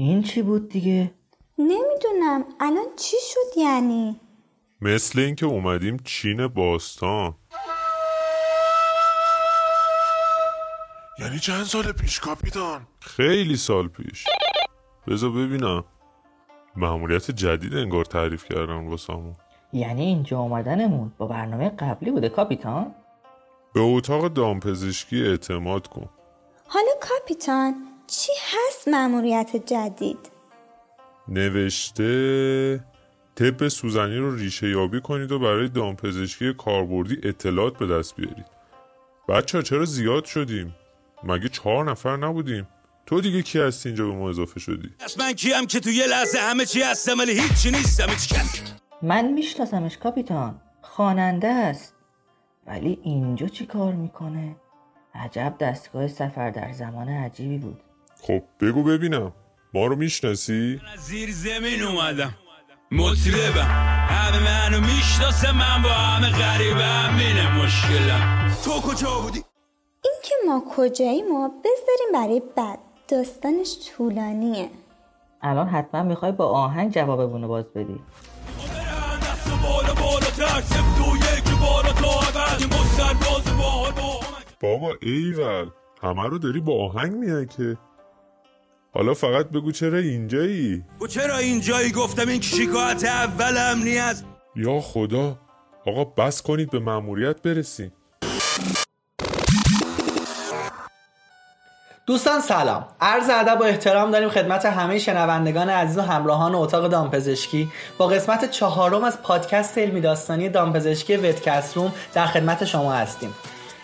این چی بود دیگه؟ نمی‌دونم. الان چی شد یعنی؟ مثل اینکه اومدیم چین باستان. یعنی چند سال پیش کاپیتان؟ خیلی سال پیش. بذار ببینم. مأموریت جدید انگار تعریف کردن واسمون یعنی اینجا اومدنمون با برنامه قبلی بوده کاپیتان؟ به اتاق دامپزشکی اعتماد کن. حالا کاپیتان چی هست مأموریت جدید نوشته طب سوزنی رو ریشه یابی کنید و برای دامپزشکی کاربردی اطلاعات به دست بیارید بچه چرا زیاد شدیم؟ مگه چهار نفر نبودیم؟ تو دیگه کی هستی اینجا به ما اضافه شدی؟ من کیم که تو یه لحظه همه چی هستم ولی هیچی نیستم هیچ من میشناسمش کاپیتان خواننده است ولی اینجا چی کار می‌کنه؟ عجب دستگاه سفر در زمان عجیبی بود خب بگو ببینم. ما رو می‌شناسی؟ از زیر زمین اومدم. مطربم. همه منو می‌شناسه من با همه غریبم. اینه مشکلم. تو کجا بودی؟ این که ما کجاییم و بذاریم برای بعد داستانش طولانیه. الان حتما می‌خوای با آهنگ جوابمون رو باز بدی. بابا ایول همه رو داری با آهنگ میای که؟ حالا فقط بگو چرا اینجایی؟ و چرا اینجایی؟ گفتم این شکایت اولم نیست. یا خدا. آقا بس کنید به مأموریت برسیم. دوستان سلام. عرض ادب و احترام داریم خدمت همه شنوندگان عزیز و همراهان اتاق دامپزشکی. با قسمت چهارم از پادکست علمی داستانی دامپزشکی وتکست روم در خدمت شما هستیم.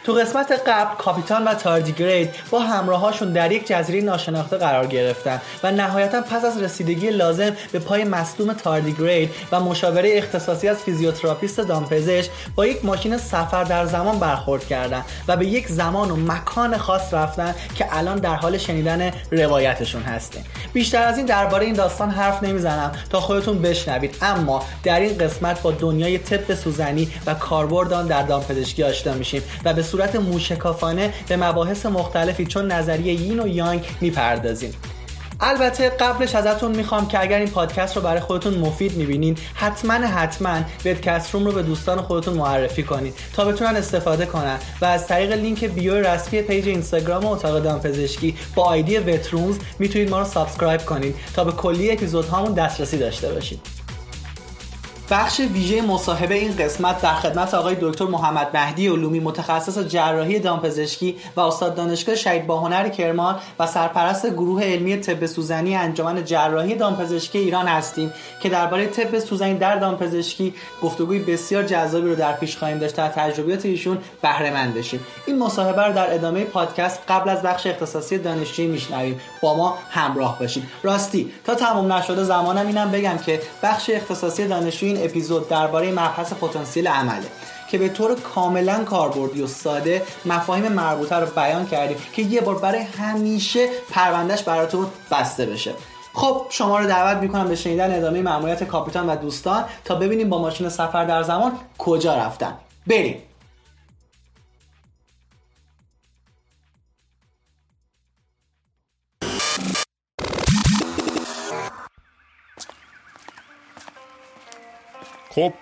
تو قسمت قبل کاپیتان و tardigrade با همراهاشون در یک جزیره ناشناخته قرار گرفتن و نهایتا پس از رسیدگی لازم به پای مصدوم tardigrade و مشاوره اختصاصی از فیزیوتراپیست دامپزشک با یک ماشین سفر در زمان برخورد کردن و به یک زمان و مکان خاص رفتن که الان در حال شنیدن روایتشون هستیم. بیشتر از این درباره این داستان حرف نمی‌زنم. تا خودتون بشنوید. اما در این قسمت با دنیای طب سوزنی و کاربرد آن در دامپزشکی آشنا میشیم و به صورت موشکافانه به مباحث مختلفی چون نظریه یین و یانگ می‌پردازیم. البته قبلش ازتون می‌خوام که اگر این پادکست رو برای خودتون مفید می‌بینین حتما حتما VetCast Room رو به دوستان خودتون معرفی کنید تا بتونن استفاده کنن و از طریق لینک bio رسمی page اینستاگرام اتاق دامپزشکی با ID Vet Rooms می‌تونید ما رو subscribe کنید تا به کلی اپیزودهامون دسترسی داشته باشید بخش ویژه مصاحبه این قسمت در خدمت آقای دکتر محمد مهدی علومی متخصص جراحی دامپزشکی و استاد دانشگاه شهید باهنر کرمان و سرپرست گروه علمی طب سوزنی انجمن جراحی دامپزشکی ایران هستیم که درباره طب سوزنی در دامپزشکی گفتگوی بسیار جذابی رو در پیش خواهیم داشت تا تجربیات ایشون بهره مند بشیم. این مصاحبه رو در ادامه پادکست قبل از بخش اختصاصی دانشجویی میشنویم. با ما همراه باشید. راستی تا تمام نشده زمانم اینم بگم که بخش اختصاصی دانشجویی این اپیزود درباره مبحث پتانسیل عمله که به طور کاملا کاربردی و ساده مفاهیم مربوطه رو بیان کردیم که یه بار برای همیشه پروندهش براتون بسته بشه. خب شما رو دعوت می‌کنم به شنیدن ادامه مأموریت کاپیتان و دوستان تا ببینیم با ماشین سفر در زمان کجا رفتن. بریم. خب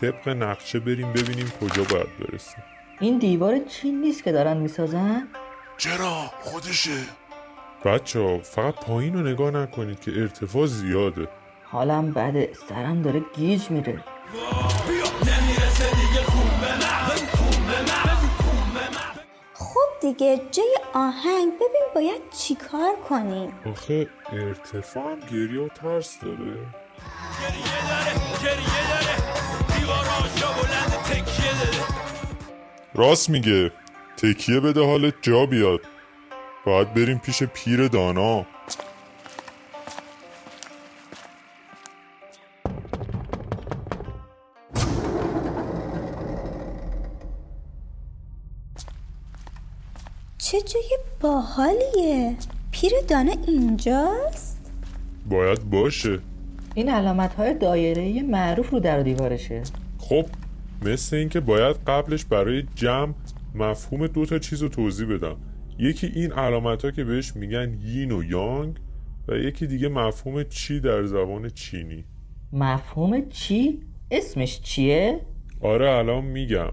طبق نقشه بریم ببینیم کجا باید برسیم. این دیوار چین نیست که دارن می‌سازن؟ چرا؟ خودشه. بچه ها فقط پایین رو نگاه نکنید که ارتفاع زیاده. حالم بده سرم داره گیج میره. خب دیگه جای آهنگ ببین باید چیکار کنیم. آخه ارتفاع هم گریه و ترس داره. راست میگه. تکیه بده حالت جا بیاد. باید بریم پیش پیر دانا. چه جای باحالیه. پیر دانا اینجاست؟ باید باشه. این علامت های دایره معروف رو در دیوارشه. خب مثل اینکه باید قبلش برای جمع مفهوم دو تا چیز رو توضیح بدم. یکی این علامت ها که بهش میگن یین و یانگ و یکی دیگه مفهوم چی در زبان چینی. مفهوم چی؟ اسمش چیه؟ آره الان میگم.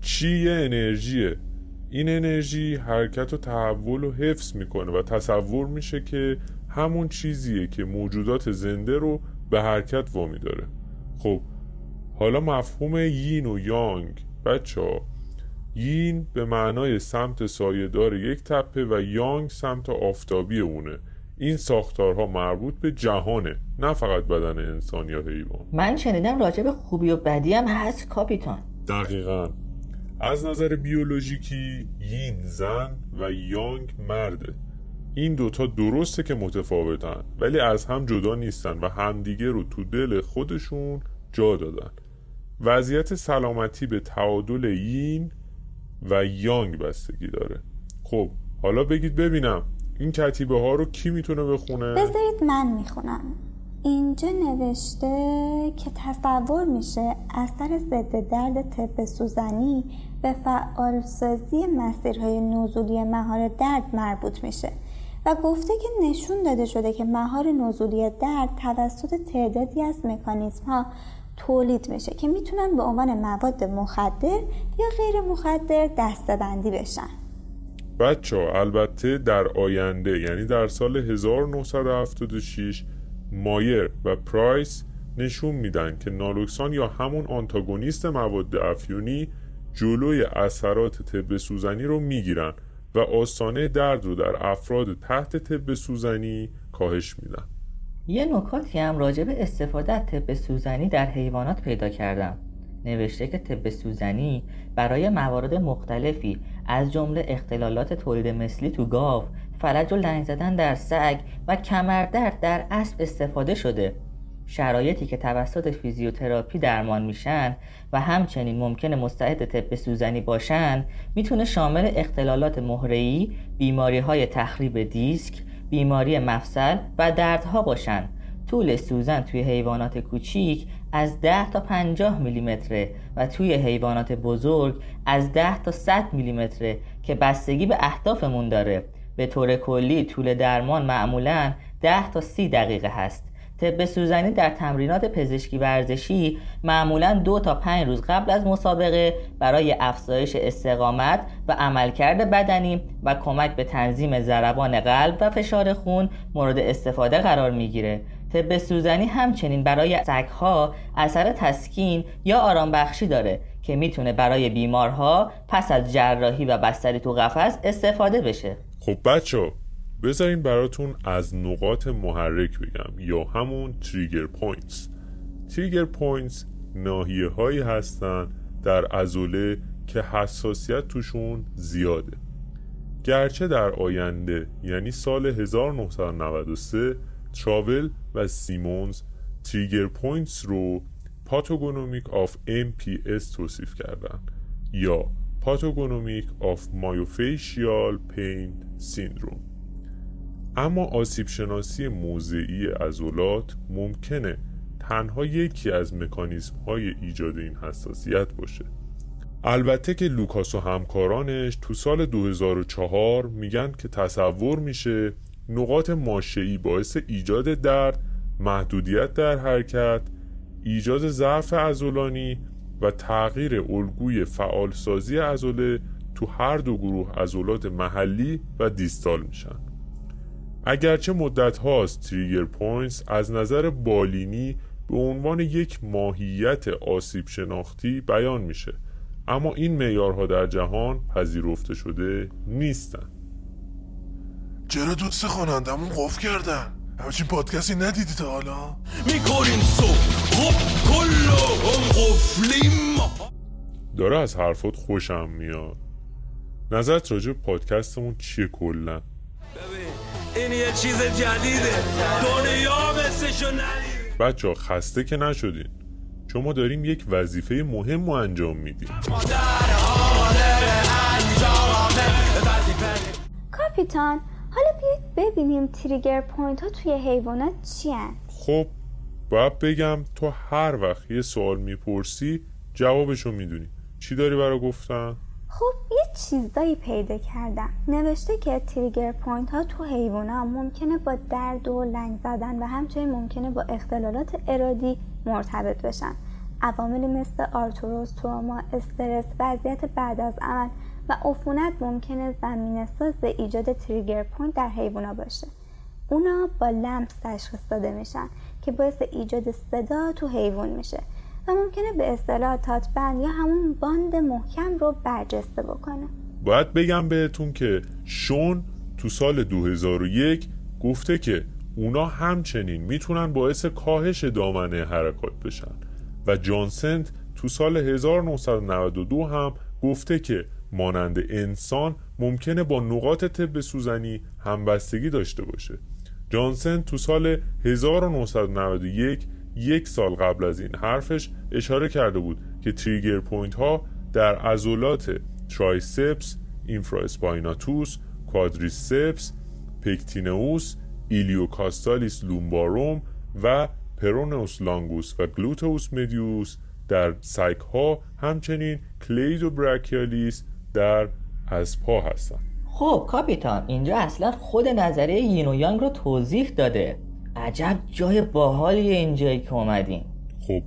چی یه انرژیه. این انرژی حرکت و تحول و حفظ می‌کنه و تصور میشه که همون چیزیه که موجودات زنده رو به حرکت وامی داره. خب حالا مفهوم یین و یانگ. بچه ها یین به معنای سمت سایهدار یک تپه و یانگ سمت آفتابی اونه. این ساختارها مربوط به جهانه نه فقط بدن انسان یا حیوان. من شنیدم راجع به خوبی و بدی هم هست کاپیتان. دقیقا. از نظر بیولوژیکی یین زن و یانگ مرده. این دوتا درسته که متفاوتن ولی از هم جدا نیستن و همدیگه رو تو دل خودشون جا دادن. وضعیت سلامتی به تعادل یین و یانگ بستگی داره. خب حالا بگید ببینم این کتیبه ها رو کی می‌تونه بخونه؟ بذارید من می‌خونم. اینجا نوشته که تصور میشه اثر ضد درد طب سوزنی به فعالسازی مسیرهای نزولی مهار درد مربوط میشه و گفته که نشون داده شده که مهار نزولی درد توسط تعدادی از مکانیزم ها تولید میشه که می‌تونن به عنوان مواد مخدر یا غیر مخدر دستبندی بشن. بچه ها البته در آینده یعنی در سال 1976 مایر و پرایس نشون میدن که نالوکسان یا همون آنتاگونیست مواد افیونی جلوی اثرات طب سوزنی رو می‌گیرن و آستانه درد رو در افراد تحت طب سوزنی کاهش میدن. یه نکاتی هم راجع به استفاده از طب سوزنی در حیوانات پیدا کردم. نوشته که طب سوزنی برای موارد مختلفی از جمله اختلالات تولید مثلی تو گاو فلج و لنگ زدن در سگ و کمردرد در اسب استفاده شده. شرایطی که توسط فیزیوتراپی درمان میشن و همچنین ممکنه مستعد طب سوزنی باشن می‌تونه شامل اختلالات مهره‌ای، بیماری های تخریب دیسک، بیماری مفصل و دردها باشن طول سوزن توی حیوانات کوچیک از 10 تا 50 میلیمتره و توی حیوانات بزرگ از 10 تا 100 میلیمتره که بستگی به اهدافمون داره. به طور کلی طول درمان معمولا 10 تا 30 دقیقه هست. طب سوزنی در تمرینات پزشکی ورزشی معمولا دو تا پنج روز قبل از مسابقه برای افزایش استقامت و عملکرد بدنی و کمک به تنظیم ضربان قلب و فشار خون مورد استفاده قرار می‌گیره. طب سوزنی همچنین برای سگها اثر تسکین یا آرام بخشی داره که می‌تونه برای بیمارها پس از جراحی و بستری تو قفس استفاده بشه. خب بچه بذارین براتون از نقاط محرک بگم یا همون trigger points. trigger points ناحیه هایی هستن در عضله که حساسیت توشون زیاده. گرچه در آینده یعنی سال 1993 تراول و سیمونز trigger points رو pathognomonic of MPS توصیف کردن یا pathognomonic of myofascial pain syndrome. اما آسیب شناسی موضعی عضلات ممکنه تنها یکی از مکانیزم های ایجاد این حساسیت باشه. البته که لوکاس و همکارانش تو سال 2004 میگن که تصور میشه نقاط ماشه‌ای باعث ایجاد درد محدودیت در حرکت ایجاد ضعف عضلانی و تغییر الگوی فعالسازی عضله تو هر دو گروه عضلات محلی و distal میشن. اگرچه مدت هاست trigger points از نظر بالینی به عنوان یک ماهیت آسیب شناختی بیان میشه. اما این معیارها در جهان پذیرفته شده نیستن. چرا دوست خوانندمون قفل کردن؟ همچین پادکستی ندیدی تا حالا؟ می‌کنیم صبح. خب قفلیم. داره از حرفات خوشم میاد. نظرت راجع به پادکستمون چیه کلا؟ این یه چیز جدیده. دنیا مثلشو ندید بچه ها خسته که نشدین. چون ما داریم یک وظیفه مهم رو انجام میدیم کاپیتان حالا بیایید ببینیم trigger point ها توی حیوانات چی هن؟ خب باید بگم تو هر وقت یه سوال می‌پرسی جوابشو می‌دونی. چی داری برای گفتن؟ خب یه چیزایی پیدا کردم. نوشته که trigger point ها تو حیوان ممکنه با درد و لنگ زدن و همچنین ممکنه با اختلالات ارادی مرتبط بشن. عواملی مثل آرتروز، تروما، استرس، وضعیت بعد از عمل و عفونت ممکنه زمینه ساز ایجاد trigger point در حیوانا باشه. اونا با لمس تشخیص داده میشن که باعث ایجاد صدا تو حیوان میشه. و ممکنه به اصطلاح taut band یا همون باند محکم رو برجسته بکنه. باید بگم بهتون که شون تو سال 2001 گفته که اونا همچنین می‌تونن باعث کاهش دامنه حرکات بشن. و جانسن تو سال 1992 هم گفته که مانند انسان ممکنه با نقاط طب سوزنی همبستگی داشته باشه. جانسن تو سال 1991 یک سال قبل از این حرفش اشاره کرده بود که trigger point ها در عضلات triceps، infraspinatus، quadriceps، pectineus، iliocostalis lumborum و پرونوس لانگوس و گلوتوس مدیوس در سایک ها همچنین کلید و براکیالیس در اسپا هستند. خب کاپیتان اینجا اصلا خود نظریه یین یانگ رو توضیح داده. عجب جای باحالیه اینجایی که اومدیم. خب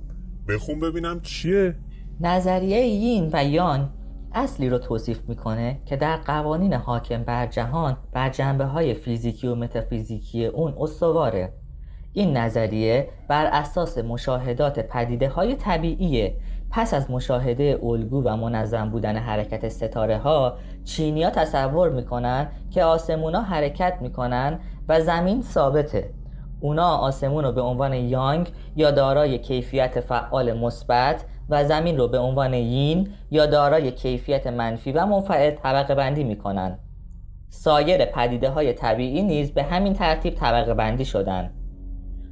بخون ببینم چیه. نظریه یین و یان اصلی رو توصیف می‌کنه که در قوانین حاکم بر جهان بر جنبه های فیزیکی و متافیزیکی اون استواره. این نظریه بر اساس مشاهدات پدیده های طبیعیه. پس از مشاهده الگو و منظم بودن حرکت ستاره ها چینیا تصور می‌کنن که آسمونا حرکت می‌کنن و زمین ثابته. اونا آسمون رو به عنوان یانگ یا دارای کیفیت فعال مثبت و زمین رو به عنوان یین یا دارای کیفیت منفی و منفعل طبقه بندی می‌کنن. سایر پدیده های طبیعی نیز به همین ترتیب طبقه بندی شدن.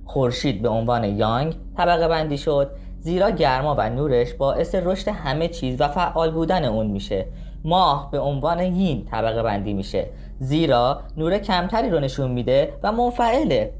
خورشید به عنوان یانگ طبقه بندی شد زیرا گرما و نورش باعث رشد همه چیز و فعال بودن اون میشه. ماه به عنوان یین طبقه بندی میشه زیرا نور کمتری رو نشون میده و منفعله.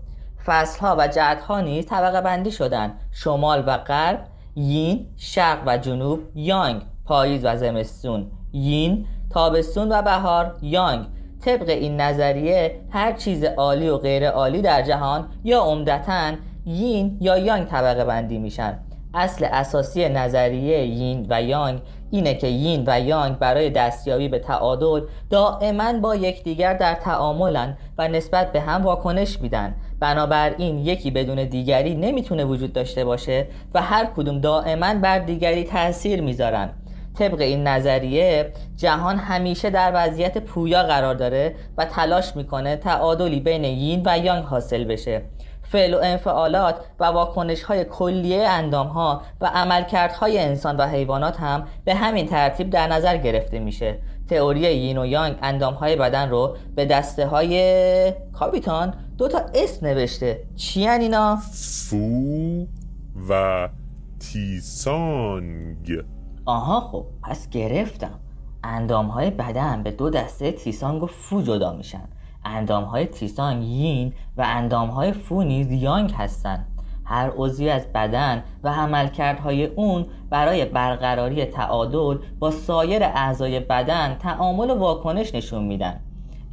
فصل ها و جهت ها نیز طبقه بندی شدن شمال و غرب یین شرق و جنوب یانگ پاییز و زمستون یین تابستون و بهار یانگ. طبق این نظریه هر چیز عالی و غیر عالی در جهان یا عمدتا یین یا یانگ طبقه بندی میشن. اصل اساسی نظریه یین و یانگ اینه که یین و یانگ برای دستیابی به تعادل دائما با یکدیگر در تعاملن و نسبت به هم واکنش میدن. بنابراین یکی بدون دیگری نمی‌تونه وجود داشته باشه و هر کدوم دائما بر دیگری تاثیر می‌ذارن. طبق این نظریه جهان همیشه در وضعیت پویا قرار داره و تلاش می‌کنه تعادلی بین یین و یانگ حاصل بشه. فعل و انفعالات و واکنش های کلیه اندام ها و عملکردهای انسان و حیوانات هم به همین ترتیب در نظر گرفته میشه. تئوری یین و یانگ اندام های بدن رو به دسته های کاپیتان دو تا اسم نوشته. چی اینا؟ فو و تیسانگ. آها خب پس گرفتم. اندام های بدن به دو دسته تیسانگ و فو جدا میشن. اندام های تیسانگ یین و اندام های فو نیز یانگ هستند هر عضوی از بدن و عملکردهای اون برای برقراری تعادل با سایر اعضای بدن تعامل و واکنش نشون میدن.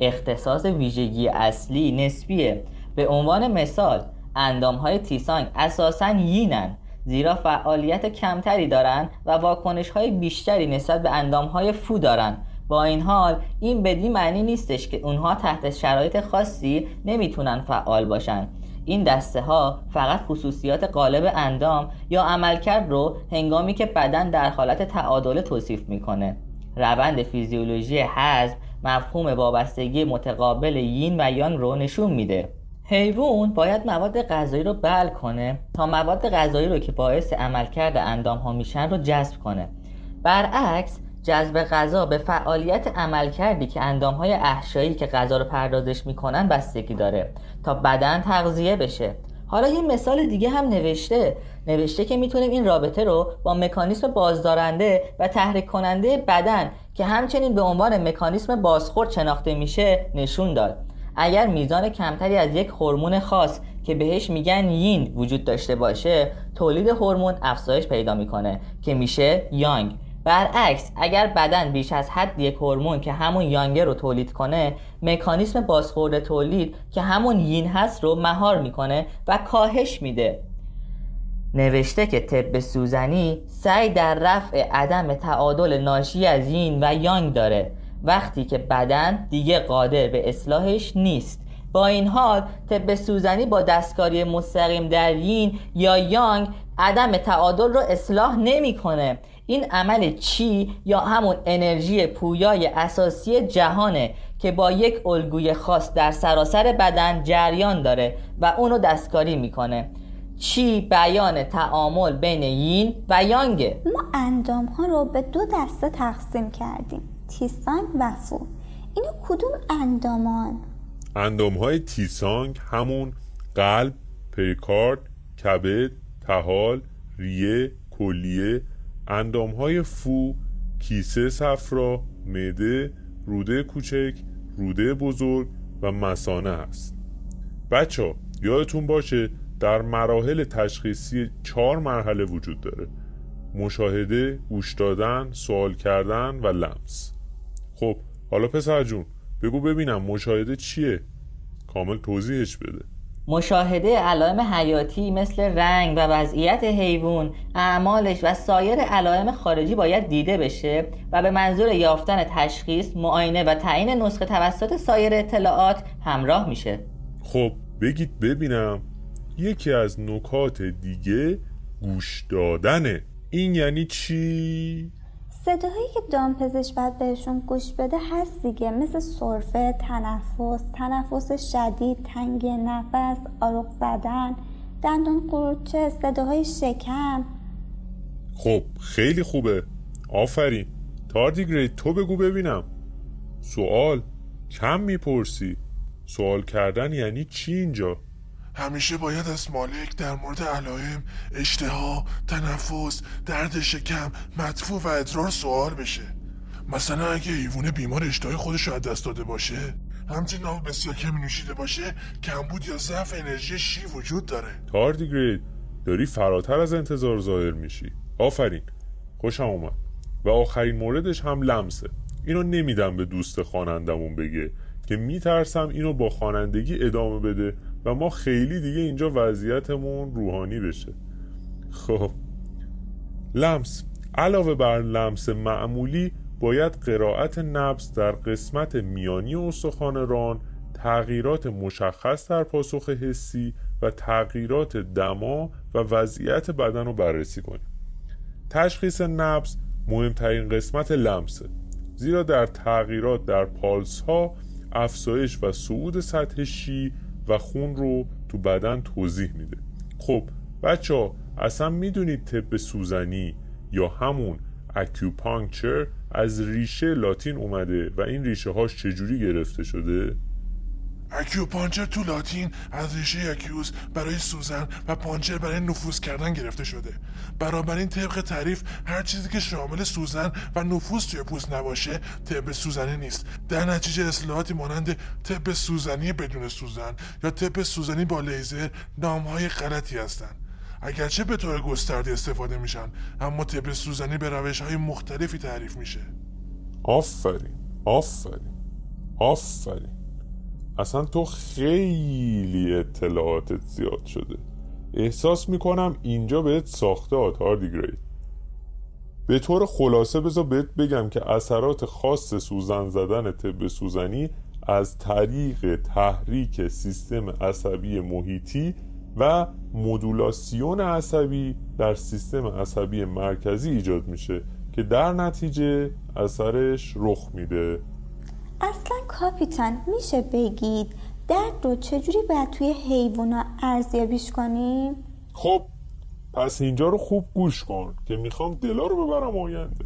اختصاص ویژگی اصلی نسبیه. به عنوان مثال اندام های تیسانگ اساسا یینن زیرا فعالیت کمتری دارند و واکنش های بیشتری نسبت به اندام های فو دارند با این حال این بدی معنی نیستش که اونها تحت شرایط خاصی نمی‌تونن فعال باشن. این دسته ها فقط خصوصیات قالب اندام یا عملکرد رو هنگامی که بدن در حالت تعادل توصیف می‌کنه. روند فیزیولوژی حزم مفهوم وابستگی متقابل یین و یان رو نشون میده. حیوان باید مواد غذایی رو بل کنه تا مواد غذایی رو که باعث عملکرد اندام ها میشن رو جذب کنه. برعکس جذب غذا به فعالیت عملکردی که اندام های احشایی که غذا رو پردازش می‌کنن بستگی داره تا بدن تغذیه بشه. حالا یه مثال دیگه هم نوشته. نوشته که می‌تونیم این رابطه رو با مکانیسم بازدارنده و تحریک کننده بدن که همچنین به عنوان مکانیسم بازخورد شناخته میشه نشون داد. اگر میزان کمتری از یک هورمون خاص که بهش میگن یین وجود داشته باشه تولید هورمون افزایش پیدا می‌کنه که میشه یانگ. برعکس اگر بدن بیش از حد یک هورمون که همون یانگه رو تولید کنه مکانیسم بازخورد تولید که همون یین هست رو مهار می‌کنه و کاهش میده. نوشته که طب سوزنی سعی در رفع عدم تعادل ناشی از یین و یانگ داره. وقتی که بدن دیگه قادر به اصلاحش نیست. با این حال طب سوزنی با دستکاری مستقیم در یین یا یانگ عدم تعادل رو اصلاح نمی‌کنه. این عمل چی یا همون انرژی پویای اساسی جهانه که با یک الگوی خاص در سراسر بدن جریان داره و اونو دستکاری می‌کنه. چی بیان تعامل بین یین و یانگه ما اندام ها رو به دو دسته تقسیم کردیم تیسانگ و فو. اینو کدوم اندامان؟ اندام های تیسانگ همون قلب، پریکارد، کبد، تهال، ریه، کلیه اندام های فو، کیسه صفرا، مده، روده کوچک، روده بزرگ و مسانه هست بچه یادتون باشه در مراحل تشخیصی چهار مرحله وجود داره. مشاهده، گوش دادن، سوال کردن و لمس. خب حالا پسر جون بگو ببینم مشاهده چیه؟ کامل توضیحش بده. مشاهده علائم حیاتی مثل رنگ و وضعیت حیوان، اعمالش و سایر علائم خارجی باید دیده بشه و به منظور یافتن تشخیص، معاینه و تعیین نسخه توسط سایر اطلاعات همراه میشه. خب بگید ببینم یکی از نکات دیگه گوش دادنه این یعنی چی؟ صداهایی که دامپزشک باید بهشون گوش بده هست دیگه. مثل سرفه، تنفس، تنفس شدید، تنگی نفس، آروغ زدن، دندون قروچه، صداهای شکم. خب خیلی خوبه. آفرین. تاردیگرید تو بگو ببینم. سوال کم می‌پرسی. سوال کردن یعنی چی اینجا؟ همیشه باید از مالک در مورد علائم اشتها تنفس درد شکم مدفوع و ادرار سوال بشه. مثلا اگه حیوان بیمار اشتهای خودش رو از دست داده باشه همچنین آب بسیار کمی نوشیده باشه کمبود یا ضعف انرژی شی وجود داره. تاردیگرید داری فراتر از انتظار ظاهر میشی. آفرین خوشم اومد. و آخرین موردش هم لمسه. اینو نمیدم به دوست خوانندمون بگه که میترسم اینو با خوانندگی ادامه بده و ما خیلی دیگه اینجا وضعیتمون روحانی بشه. خب. لمس. علاوه بر لمس معمولی باید قرائت نبس در قسمت میانی استخوان ران تغییرات مشخص در پاسخ حسی و تغییرات دما و وضعیت بدن رو بررسی کنیم. تشخیص نبض مهمترین قسمت لمسه زیرا در تغییرات در پالس ها افزایش و صعود سطح چی و خون رو تو بدن توضیح میده خب بچه ها اصلا می‌دونید طب سوزنی یا همون acupuncture از ریشه لاتین اومده و این ریشه هاش چجوری گرفته شده؟ acupuncture تو لاتین از ریشه acus برای سوزن و puncture برای نفوذ کردن گرفته شده. این طبق تعریف هر چیزی که شامل سوزن و نفوذ توی پوست نباشه طب سوزنی نیست. در نتیجه اصلاحاتی مانند طب سوزنی بدون سوزن یا طب سوزنی با لیزر نامهای غلطی هستند. اگرچه به طور گسترده استفاده میشن اما طب سوزنی به روش های مختلفی تعریف میشه. آفرین آفرین آفرین. اصلا تو خیلی اطلاعاتت زیاد شده. احساس می‌کنم اینجا بهت ساخته دیگرید به طور خلاصه بذار بهت بگم که اثرات خاص سوزن زدن طب سوزنی از طریق تحریک سیستم عصبی محیطی و مدولاسیون عصبی در سیستم عصبی مرکزی ایجاد میشه که در نتیجه اثرش رخ میده. اصلا کاپیتان میشه بگید درد رو چجوری باید توی حیوانا ارزیابیش کنیم؟ خب پس اینجا رو خوب گوش کن که می‌خوام دلا رو ببرم آینده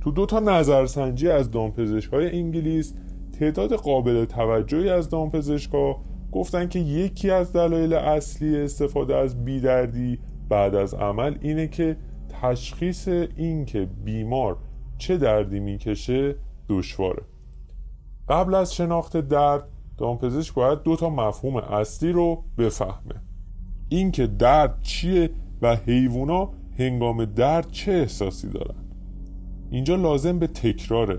تو دو تا نظرسنجی از دامپزشک های انگلیس تعداد قابل توجهی از دامپزشکا گفتن که یکی از دلایل اصلی استفاده از بیدردی بعد از عمل اینه که تشخیص این که بیمار چه دردی می‌کشه دشواره قبل از شناخت درد دامپزشک باید دو تا مفهوم اصلی رو بفهمه. اینکه درد چیه و حیوونا هنگام درد چه احساسی دارن. اینجا لازم به تکراره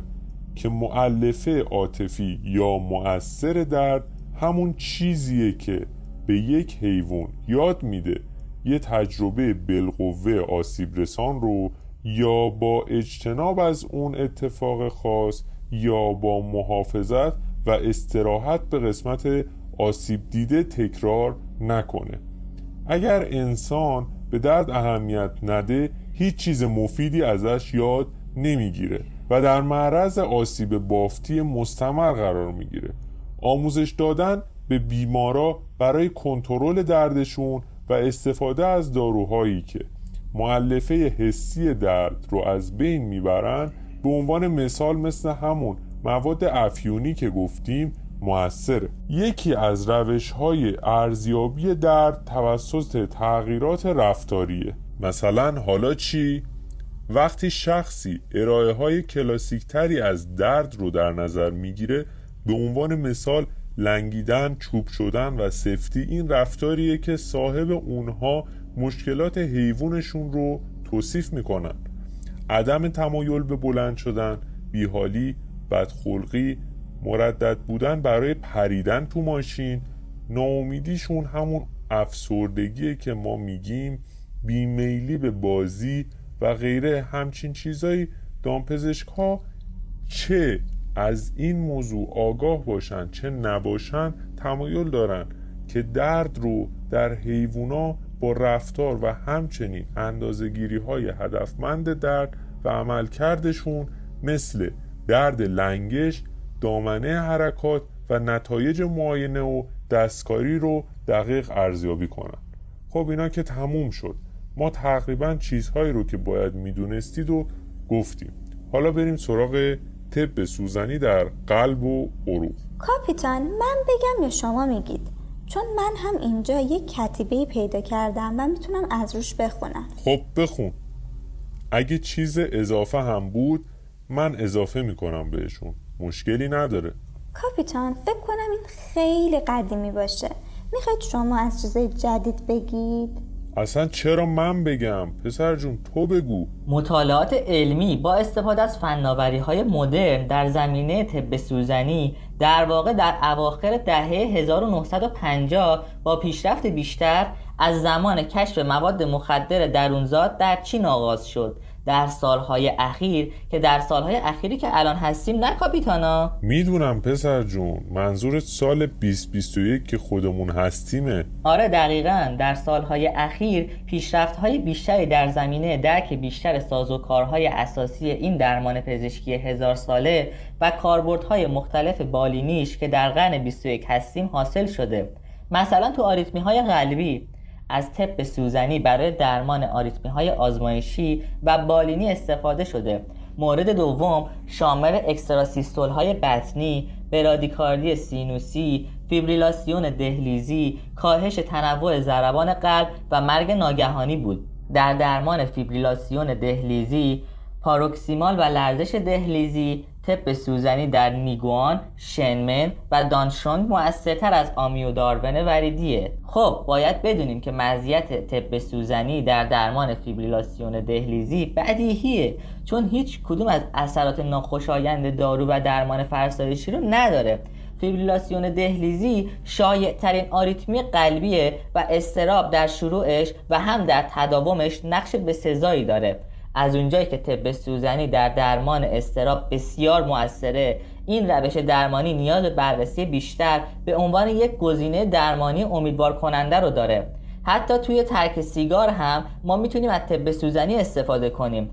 که معلفه عاطفی یا مؤثر درد همون چیزیه که به یک حیوان یاد میده یه تجربه بالقوه آسیب رسان رو یا با اجتناب از اون اتفاق خاص یا با محافظت و استراحت به قسمت آسیب دیده تکرار نکنه. اگر انسان به درد اهمیت نده هیچ چیز مفیدی ازش یاد نمی‌گیره و در معرض آسیب بافتی مستمر قرار می‌گیره. آموزش دادن به بیمارا برای کنترل دردشون و استفاده از داروهایی که معلفه حسی درد رو از بین می‌برن به عنوان مثال مثل همون مواد افیونی که گفتیم موثره. یکی از روش های ارزیابی درد توسط تغییرات رفتاریه. مثلا حالا چی؟ وقتی شخصی ارائه های کلاسیک تری از درد رو در نظر می‌گیره به عنوان مثال لنگیدن، چوب شدن و سفتی این رفتاریه که صاحب اونها مشکلات حیوانشون رو توصیف می‌کنن. عدم تمایل به بلند شدن، بیحالی، بدخلقی، مردد بودن برای پریدن تو ماشین ناامیدیشون همون افسردگیه که ما میگیم بیمیلی به بازی و غیره. همچین چیزایی دامپزشک ها چه از این موضوع آگاه باشن چه نباشن تمایل دارن که درد رو در حیوونا با رفتار و همچنین اندازگیری های هدفمند درد و عملکردشون مثل درد لنگش دامنه حرکات و نتایج معاینه و دستکاری رو دقیق ارزیابی کنن. خب اینا که تموم شد. ما تقریبا چیزهایی رو که باید می‌دونستید و گفتیم. حالا بریم سراغ طب سوزنی در قلب و عروق. کاپیتان من بگم یا شما میگید. چون من هم اینجا یک کتیبه پیدا کردم و می‌تونم از روش بخونم. خب بخون. اگه چیز اضافه هم بود من اضافه می‌کنم بهشون. مشکلی نداره. کاپیتان فکر کنم این خیلی قدیمی باشه. می‌خواید شما از چیزای جدید بگید؟ اصلا چرا من بگم؟ پسر جون تو بگو. مطالعات علمی با استفاده از فناوری های مدرن در زمینه طب سوزنی در واقع در اواخر دهه 1950 با پیشرفت بیشتر از زمان کشف مواد مخدر درونزاد در چین آغاز شد. در سالهای اخیر که در سالهای اخیری که الان هستیم نه کاپیتانا می‌دونم پسر جون منظور سال 2021 که خودمون هستیمه. آره دقیقا. در سالهای اخیر پیشرفت های بیشتری در زمینه درک بیشتر سازوکارهای اساسی این درمان پزشکی هزار ساله و کاربردهای مختلف بالینیش که در قرن 21 هستیم حاصل شده. مثلا تو آریتمی های قلبی از طب سوزنی برای درمان آریتمی های آزمایشی و بالینی استفاده شده. مورد دوم شامل اکستراسیستول های بطنی برادیکاردی سینوسی فیبریلاسیون دهلیزی کاهش تنوع ضربان قلب و مرگ ناگهانی بود. در درمان فیبریلاسیون دهلیزی پاروکسیمال و لرزش دهلیزی طب سوزنی در نیگوان، شنمن و دانشونگ مؤثرتر از آمیودارون وریدیه. خب باید بدونیم که مزیت طب سوزنی در درمان فیبریلاسیون دهلیزی بدیهیه چون هیچ کدوم از اثرات ناخوشایند دارو و درمان فرسایشی رو نداره. فیبریلاسیون دهلیزی شایع ترین آریتمی قلبیه و اضطراب در شروعش و هم در تداومش نقش بسزایی داره. از اونجایی که طب سوزنی در درمان استراب بسیار موثره این روش درمانی نیاز به بررسی بیشتر به عنوان یک گزینه درمانی امیدوار کننده رو داره. حتی توی ترک سیگار هم ما می‌تونیم از طب سوزنی استفاده کنیم.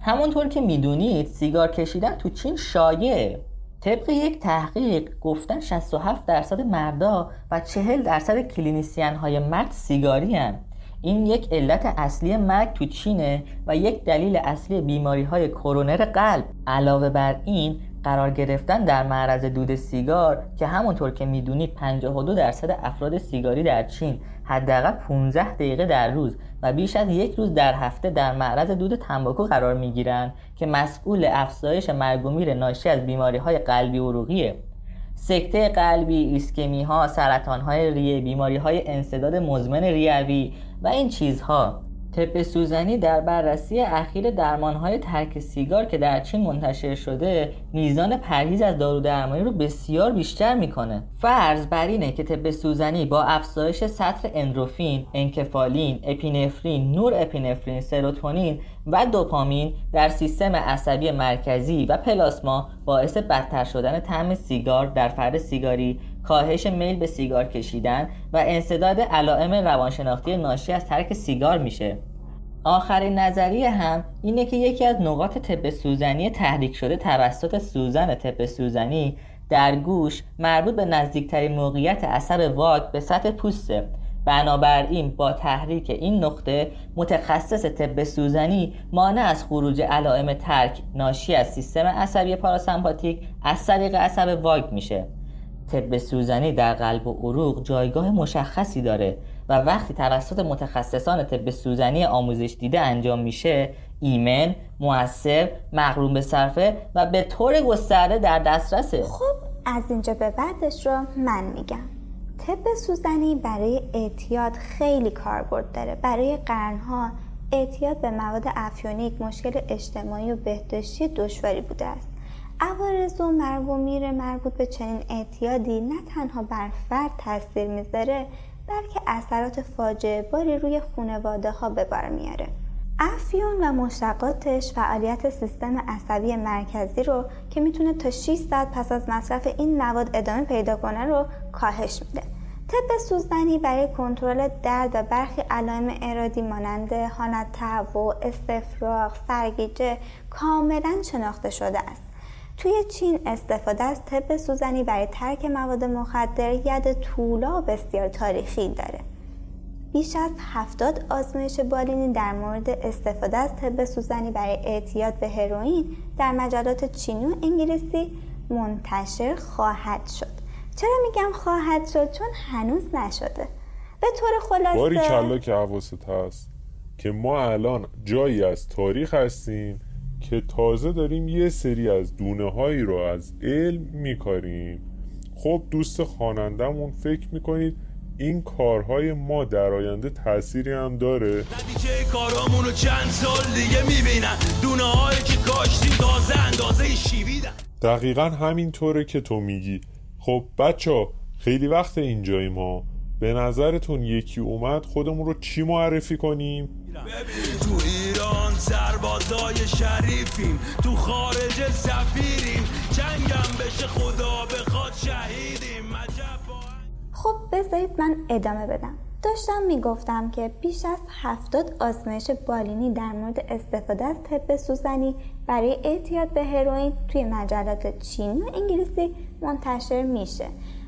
همونطور که می‌دونید سیگار کشیدن تو چین شایع طبق یک تحقیق گفتن 67 درصد مردا و 40 درصد کلینیسیان های مرد سیگاری هن. این یک علت اصلی مرگ تو چینه و یک دلیل اصلی بیماری های کرونر قلب. علاوه بر این قرار گرفتن در معرض دود سیگار که همونطور که می‌دونید 52 درصد افراد سیگاری در چین حداقل 15 دقیقه در روز و بیش از یک روز در هفته در معرض دود تنباکو قرار می‌گیرند که مسئول افزایش مرگ ناشی از بیماری های قلبی عروقیه سکته قلبی، ایسکمی ها، سرطان های ریه، بیماری های انصداد مزمن ریوی و این چیزها. طب سوزنی در بررسی اخیر درمانهای ترک سیگار که در چین منتشر شده میزان پرهیز از دارو درمانی رو بسیار بیشتر می‌کنه. فرض بر اینه که طب سوزنی با افزایش سطح اندروفین، انکفالین، اپینفرین، نور اپینفرین، سروتونین و دوپامین در سیستم عصبی مرکزی و پلاسما باعث بدتر شدن طعم سیگار در فرد سیگاری کاهش میل به سیگار کشیدن و انصداد علائم روانشناختی ناشی از ترک سیگار میشه. آخرین نظریه هم اینه که یکی از نقاط طب سوزنی تحریک شده توسط سوزن طب سوزنی در گوش مربوط به نزدیکترین موقعیت اثر واگ به سطح پوسته. بنابراین با تحریک این نقطه متخصص طب سوزنی مانع از خروج علائم ترک ناشی از سیستم عصبی پاراسمپاتیک از طریق عصب واگ میشه. طب سوزنی در قلب و عروق جایگاه مشخصی داره و وقتی توسط متخصصان طب سوزنی آموزش دیده انجام میشه ایمن، موثر، مقرون به صرفه و به طور گسترده در دسترسه. خب از اینجا به بعدش رو من میگم. طب سوزنی برای اعتیاد خیلی کاربرد داره. برای قرنها اعتیاد به مواد افیونیک مشکل اجتماعی و بهداشتی دشواری بوده است. عوارض و مرگ و میر مربوط به چنین اعتیادی نه تنها بر فرد تاثیر می‌ذاره بلکه اثرات فاجعه باری روی خانواده ها به بار میاره افیون و مشتقاتش فعالیت سیستم عصبی مرکزی رو که می‌تونه تا 6 ساعت پس از مصرف این مواد ادامه پیدا کنه رو کاهش میده. طب سوزنی برای کنترل درد و برخی علائم ارادی مانند حالت تهوع استفراغ سرگیجه کاملا شناخته شده است. توی چین استفاده از طب سوزنی برای ترک مواد مخدر ید طولا بسیار تاریخی داره. بیش از هفتاد آزمایش بالینی در مورد استفاده از طب سوزنی برای اعتیاد به هروئین در مجلات چینی و انگلیسی منتشر خواهد شد. چرا میگم خواهد شد؟ چون هنوز نشده. به طور خلاصه باری کلا که حواست هست که ما الان جایی از تاریخ هستیم که تازه داریم یه سری از دونه هایی رو از علم میکاریم. خب دوست خانندمون فکر می‌کنید این کارهای ما در آینده تأثیری هم داره؟ نتیجه کارامونو چند سال دیگه می‌بینن. دونه هایی که کاشتیم تازه اندازه شیویدن. دقیقا همینطوره که تو میگی. خب بچه خیلی وقت اینجاییم ما به نظرتون یکی اومد خودمون رو چی معرفی کنیم؟ ببین ایران سربازای شریفیم. تو خارج سفیریم. جنگم بشه خدا بخواد شهیدیم. خب بذارید من ادامه بدم. داشتم می‌گفتم که بیش از هفتاد آزمایش بالینی در مورد استفاده از طب سوزنی برای اعتیاد به هروئین توی مجلات چینی و انگلیسی منتشر میشه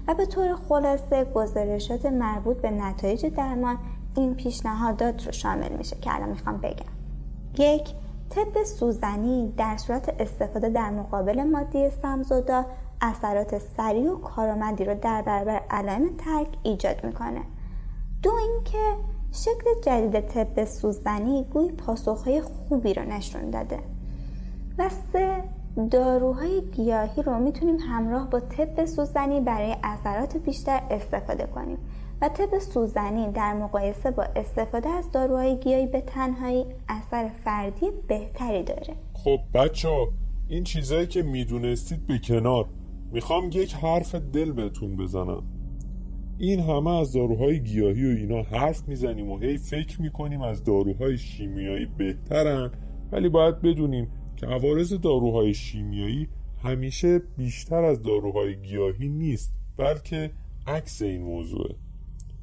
و به طور خلاصه گزارشات مربوط به نتایج درمان این پیشنهادات رو شامل میشه که الان می‌خوام بگم. یک طب سوزنی در صورت استفاده در مقابل مادی سمزودا اثرات سریع و کارآمدی رو در برابر علائم ترک ایجاد می‌کنه. دو اینکه شکل جدید طب سوزنی گوی پاسخهای خوبی رو نشون داده. و سه داروهای گیاهی رو می‌تونیم همراه با طب سوزنی برای اثرات بیشتر استفاده کنیم. و طب سوزنی در مقایسه با استفاده از داروهای گیاهی به تنهایی اثر فردی بهتری داره. خب بچه این چیزایی که می‌دونستید به کنار. می‌خوام یک حرف دل بهتون بزنم. این همه از داروهای گیاهی و اینا حرف می‌زنیم و هی فکر می‌کنیم از داروهای شیمیایی بهترن. ولی باید بدونیم که عوارض داروهای شیمیایی همیشه بیشتر از داروهای گیاهی نیست بلکه عکس این موضوعه.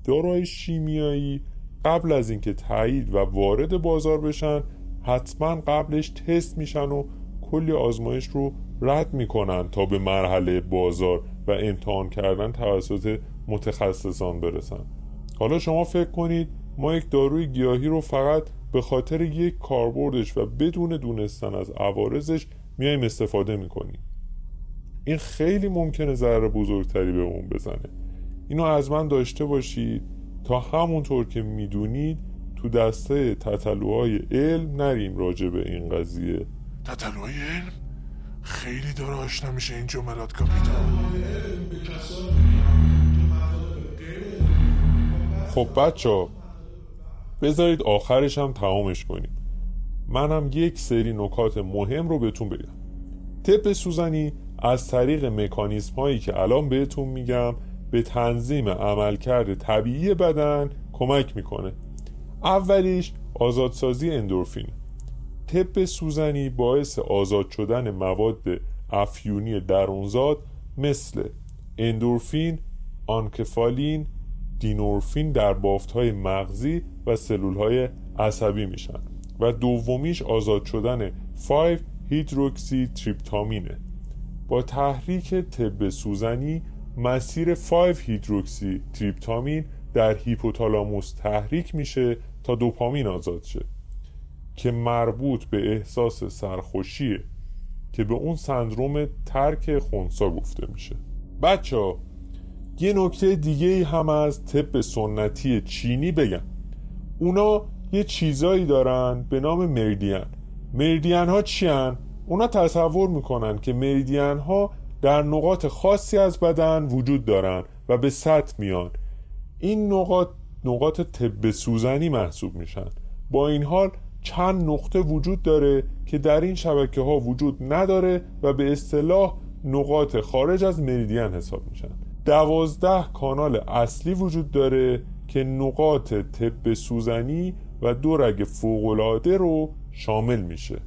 داروهای شیمیایی قبل از اینکه تایید و وارد بازار بشن حتما قبلش تست میشن و کلی آزمایش رو رد می‌کنن تا به مرحله بازار و امتحان کردن توسط متخصصان برسن. حالا شما فکر کنید ما یک داروی گیاهی رو فقط به خاطر یک کاربردش و بدون دونستن از عوارضش میایم استفاده می‌کنیم. این خیلی ممکنه ضرر بزرگتری به اون بزنه. اینو از من داشته باشید. تا همونطور که می‌دونید تو دسته تطلوهای علم نریم راجع به این قضیه. تطلوهای علم؟ خیلی داره آشنا میشه این جملات کاپیتان. خب بچه بذارید آخرش هم تمامش کنیم. منم یک سری نکات مهم رو بهتون بگم. طب سوزنی از طریق مکانیزم هایی که الان بهتون میگم به تنظیم عملکرد طبیعی بدن کمک می‌کنه. اولیش آزادسازی اندورفین. طب سوزنی باعث آزاد شدن مواد افیونی درونزاد مثل اندورفین، آنکفالین، دینورفین در بافت های مغزی و سلول های عصبی میشن و دومیش آزاد شدن 5 هیدروکسی تریپتامینه با تحریک طب سوزنی مسیر 5 هیدروکسی تریپتامین در هیپوتالاموس تحریک میشه تا دوپامین آزاد شه که مربوط به احساس سرخوشیه که به اون سندروم ترک خونسا گفته میشه. بچه ها یه نکته دیگه هم از طب سنتی چینی بگم. اونا یه چیزایی دارن به نام مریدین. مریدین ها چی؟ اونا تصور می‌کنن که مریدین ها در نقاط خاصی از بدن وجود دارن و به سطح میان. این نقاط نقاط طب سوزنی محسوب میشن. با این حال چند نقطه وجود داره که در این شبکه ها وجود نداره و به اصطلاح نقاط خارج از مریدین حساب میشن. دوازده کانال اصلی وجود داره که نقاط طب سوزنی و دو رگ فوقلاده رو شامل میشه.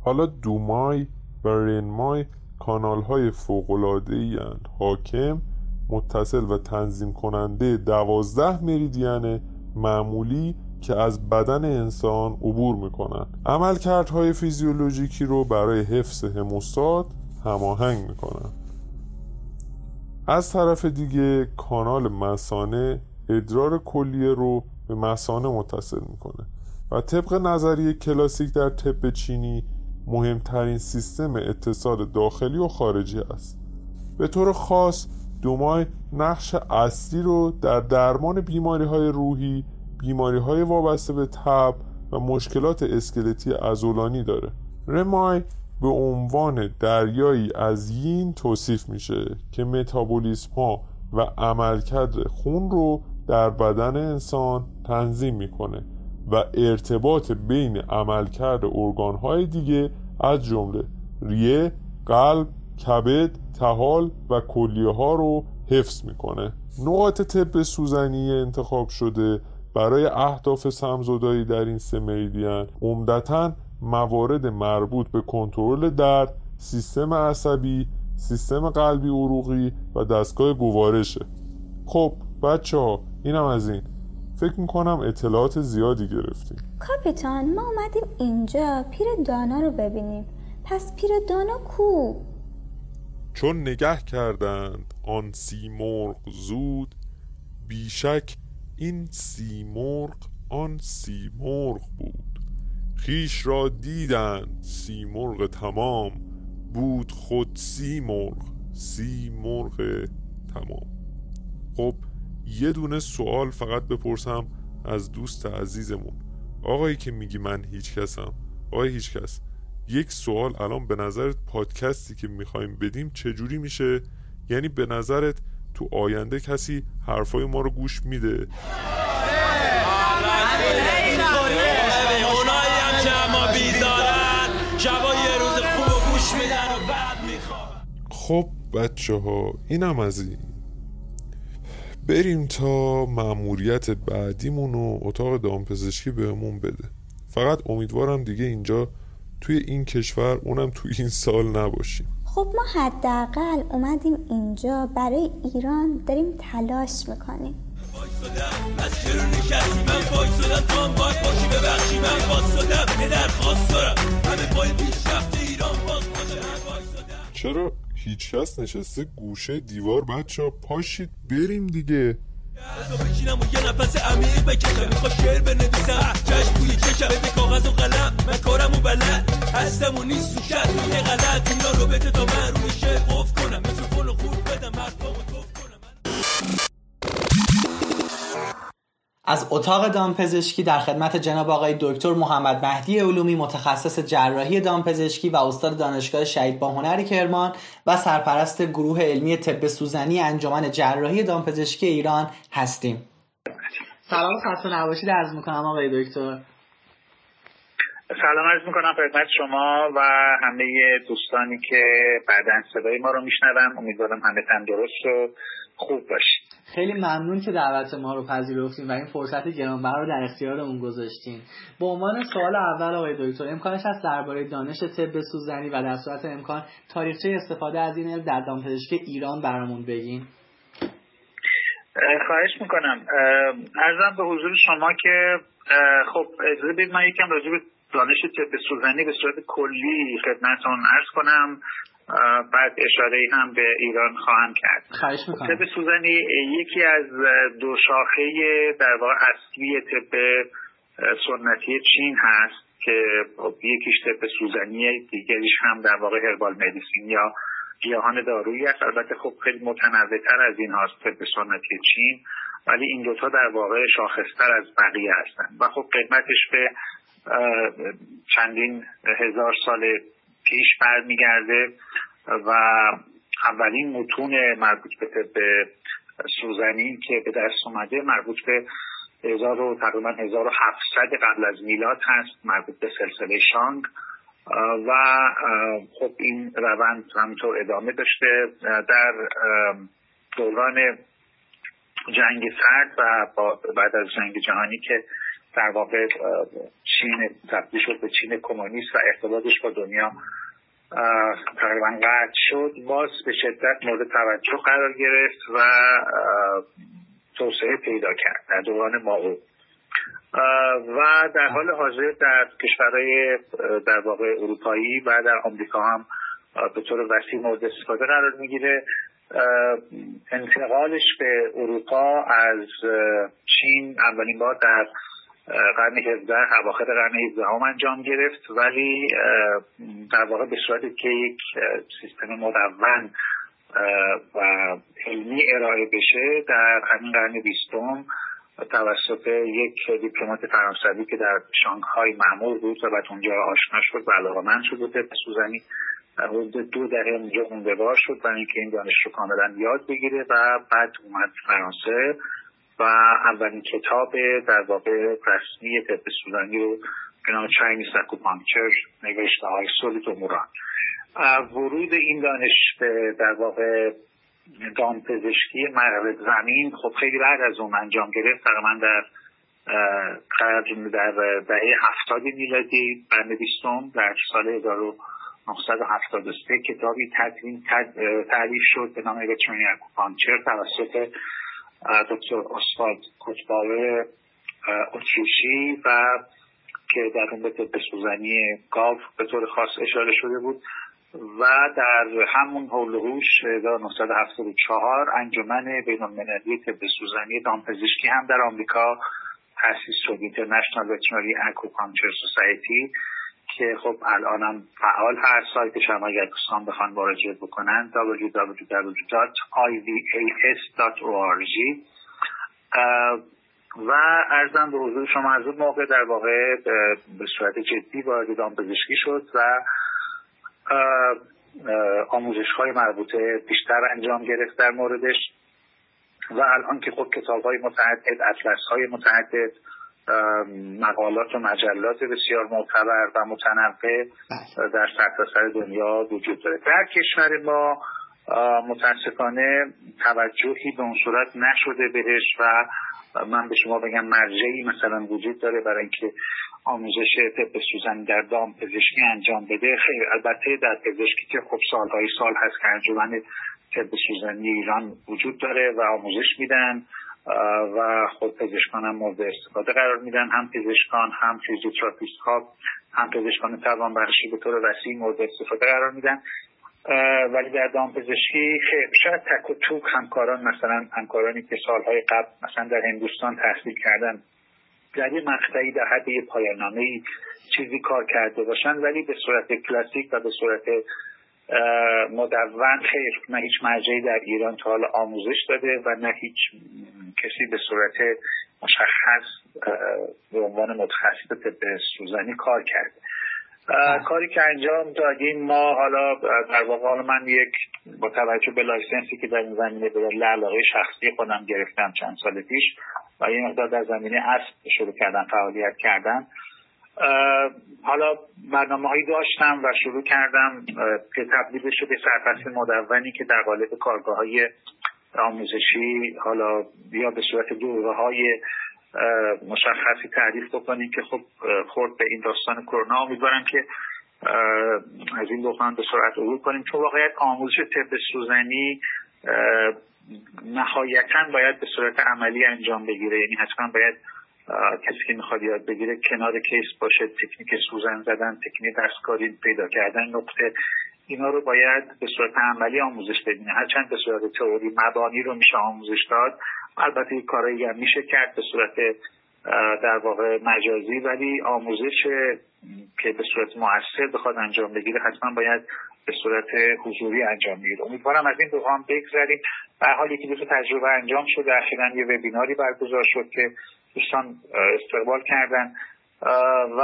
حالا دومای و رنمای کانال های فوقلاده حاکم متصل و تنظیم کننده دوازده مریدین معمولی که از بدن انسان عبور می‌کنن عملکردهای فیزیولوژیکی رو برای حفظ هموستات هماهنگ می‌کنن از طرف دیگه کانال مسانه ادرار کلیه رو به مسانه متصل می‌کنه و طبق نظریه کلاسیک در طب چینی مهمترین سیستم اتصال داخلی و خارجی است. به طور خاص دومای نقش اصلی رو در درمان بیماری های روحی بیماری های وابسته به تب و مشکلات اسکلتی ازولانی داره. رمای به عنوان دریایی از یین توصیف میشه که متابولیسم ها و عملکرد خون رو در بدن انسان تنظیم می‌کنه و ارتباط بین عملکرد ارگان های دیگه از جمله ریه، قلب، کبد، تحال و کلیه ها رو حفظ می‌کنه. نقاط طب سوزنی انتخاب شده برای اهداف سمزدایی در این سه مریدین عمدتا موارد مربوط به کنترل درد سیستم عصبی سیستم قلبی عروقی و دستگاه گوارشه. خب بچه ها اینم از این. فکر می‌کنم اطلاعات زیادی گرفتیم کاپیتان ما اومدیم اینجا پیر دانا رو ببینیم. پس پیر دانا کو؟ چون نگه کردند آن سیمرغ زود بیشک این سیمرغ آن سیمرغ بود. خیش را دیدند سیمرغ تمام بود خود سیمرغ سیمرغ تمام. خب یه دونه سوال فقط بپرسم از دوست عزیزمون. آقایی که میگی من هیچ کسم. آقای هیچ کس. یک سوال الان به نظرت پادکستی که می‌خوایم بدیم چجوری میشه؟ یعنی به نظرت تو آینده کسی حرفای ما رو گوش میده؟ خب بچه ها اینم از این. بریم تا مأموریت بعدیمون و اتاق دامپزشکی بهمون بده. فقط امیدوارم دیگه اینجا توی این کشور اونم توی این سال نباشیم. خب ما حداقل اومدیم اینجا برای ایران داریم تلاش می‌کنیم. از چرا نشستی من وایسادم تو هم باید باشی ببخشی من واسادم یه درخواست دارم همه پای پیشرفت ایران باز باشه من وایسادم چرا هیچ کس نشسته گوشه دیوار بچه ها پاشید بریم دیگه. از بشینم و یه نفس عمیق بکشم. میخوا شعر بنویسم. چشم بوی چشم بده کاغذ و قلم. من کارم و بلد. هستم و نیست و شد یه غلط. اینا رو بده تا من روی شعر قف کنم. فل و خورد بدم حرفامو از اتاق دامپزشکی در خدمت جناب آقای دکتر محمد مهدی علومی متخصص جراحی دامپزشکی و استاد دانشگاه شهید باهنر کرمان و سرپرست گروه علمی طب سوزنی انجمن جراحی دامپزشکی ایران هستیم. سلام خسته نباشید عرض می‌کنم آقای دکتر. سلام عرض می‌کنم خدمت شما و همه دوستانی که بعدا صدای ما رو میشنوم امیدوارم همه تندرست و خوب باشید. خیلی ممنون که دعوت ما رو پذیرفتیم و این فرصت گرانبها رو در اختیارمون گذاشتین. به عنوان سوال اول آقای دکتر امکانش هست درباره دانش طب سوزنی و در صورت امکان تاریخچه استفاده از این علم در دامپزشکی ایران برامون بگین؟ خواهش می‌کنم. ارزم به حضور شما که خب اجازه بدید من یکم راجع به دانش طب سوزنی به صورت کلی خدمتتون ارز کنم. بعد اشاره هم به ایران خواهم کرد. طب سوزنی یکی از دو شاخه در واقع اصلی طب سنتی چین هست که خب یکیش طب سوزنی دیگریش هم در واقع هربال مدیسین یا گیاهان دارویی است. البته خب خیلی متنوعتر از این هاست طب سنتی چین ولی این دوتا در واقع شاخصتر از بقیه هستند. و خب قدمتش به چندین هزار سال پیش برمیگرده و اولین متون مربوط به طب سوزنی که به دست اومده مربوط به هزار و تقریبا 1700 قبل از میلاد هست مربوط به سلسله شانگ. و خب این روند همینطور ادامه داشته در دوران جنگ سرد و بعد از جنگ جهانی که در واقع چین تبدیل شد به چین کمونیست و ارتباطش با دنیا تقریبا قطع شد. باز به شدت مورد توجه قرار گرفت و توسعه پیدا کرد در دوران ماو و در حال حاضر در کشورهای در واقع اروپایی و در آمریکا هم به طور وسیع مورد استفاده قرار می‌گیره. انتقالش به اروپا از چین اولین بار در قرن 17 اواخر قرن 17 انجام گرفت. ولی در واقع به صورتی که یک سیستم مدون و علمی ارائه بشه در همین قرن بیستم توسط یک دیپلمات فرانسوی که در شانگهای معمول بود و بعد اونجا آشنا شد و علاقه من شد به سوزنی حدود دو دهه اونجا خوندهوار شد برای اینکه این دانش رو کاملا یاد بگیره و بعد اومد فرانسه. و اولین کتاب در واقع رسمی طب سودانی رو به نام چاینیز اکوپانکچر نوشته های سولیت و موران ورود این دانش در واقع دام پزشکی مغرب زمین خب خیلی بعد از اون انجام گرفت. تقریبا در در دهه هفتاد میلادی قرن بیستم در سال 1973 کتابی تدوین تعریف شد به نام الکترونی اکوپانکچر توسط دکتر اسفالد کتباوه اتریشی و که در اون به طب سوزنی به طور خاص اشاره شده بود و در همون حول هوش 1974 انجمن بین المللی طب سوزنی دامپزشکی هم در آمریکا تأسیس شد اینترنشنال وترنری اکوپانکچر سوسایتی که خب الانم فعال هست. سایتش هم اگر دوستان بخوان مراجعه بکنن www.ivas.org و ارزم به حضور شما از اون موقع در واقع به صورت جدی وارد دامپزشکی شد و آموزش های مربوطه بیشتر انجام گرفت در موردش. و الان که خب کتاب های متعدد اطلس های متعدد مقالات و مجلات بسیار معتبر و متنوع بله. در سرتاسر دنیا وجود داره. در کشور ما متاسفانه توجهی به اون صورت نشده بهش و من به شما بگم مرجعی مثلا وجود داره برای اینکه آموزش طب سوزنی در دام پزشکی انجام بده. خیلی البته در پزشکی که خب سالهای سال هست که انجمن طب سوزنی ایران وجود داره و آموزش میدن. و خود پزشکان هم مورد استفاده قرار میدن. هم پزشکان هم فیزیوتراپیست ها هم پزشکان توان بخشی به طور وسیع مورد استفاده قرار میدن. ولی در دامپزشکی شاید تک و توک همکاران مثلا همکارانی که سالهای قبل مثلا در هندوستان تحصیل کردن در یه مقطعی در حد یه پایانامه چیزی کار کرده باشن ولی به صورت کلاسیک و به صورت مدون خیر نه هیچ مرجعی در ایران تا حال آموزش داده و نه هیچ کسی به صورت مشخص به عنوان متخصص طب سوزنی کار کرده کاری که انجام دادیم ما حالا در واقع حالا من یک با توجه به لایسنسی که در این زمینه به علاقه شخصی خودم گرفتم چند سال پیش و یه مقدار در زمینه اسب شروع کردن فعالیت کردن. حالا برنامه هایی داشتم و شروع کردم که تبدیل شده سرفصل مدونی که در قالب کارگاه های آموزشی حالا یا به صورت دوره های مشخصی تعریف بکنیم که خب خورد به این داستان کرونا. امیدوارم که از این بحران به سرعت عبور کنیم. چون واقعیت آموزش طب سوزنی نهایتا باید به صورت عملی انجام بگیره. یعنی حتما باید کسی که می‌خواد یاد بگیره کنار کیس باشه تکنیک سوزن زدن تکنیک دستکاری پیدا کردن نقطه اینا رو باید به صورت عملی آموزش بدینه هرچند به صورت تئوری مبانی رو میشه آموزش داد. البته این کارایی هم میشه کرد به صورت در واقع مجازی ولی آموزش که به صورت موثر بخواد انجام بگیره حتما باید به صورت حضوری انجام بگیره. امیدوارم از این دوام بگذریم. به حال یکی دو تجربه انجام شده. اخیرا یه وبیناری برگزار شد که دوستان استقبال کردن. و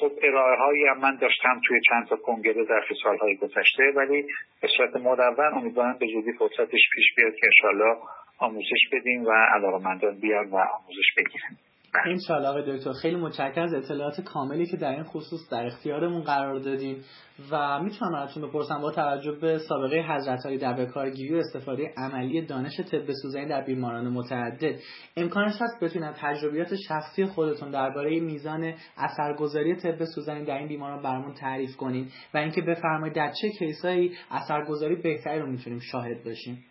خب ارائه هایی هم من داشتم توی چند تا کنگره در سالهای گذشته ولی به صورت مدون امیدوارم به زودی فرصتش پیش بیاد که انشالله آموزش بدیم و علاقمندان بیان و آموزش بگیریم این آقای دکتر خیلی متشکرم از اطلاعات کاملی که در این خصوص در اختیارمون قرار دادیم و می‌تونم ازتون بپرسم با توجه به سابقه حضرت علی در بکارگیری و استفاده عملی دانش طب سوزنی در بیماران متعدد. امکانش هست بتونید تجربیات شخصی خودتون درباره میزان اثرگذاری طب سوزنی در این بیماران برامون تعریف کنید و اینکه بفرمایید در چه کیسایی اثرگذاری بهتری رو می‌تونیم شاهد باشیم.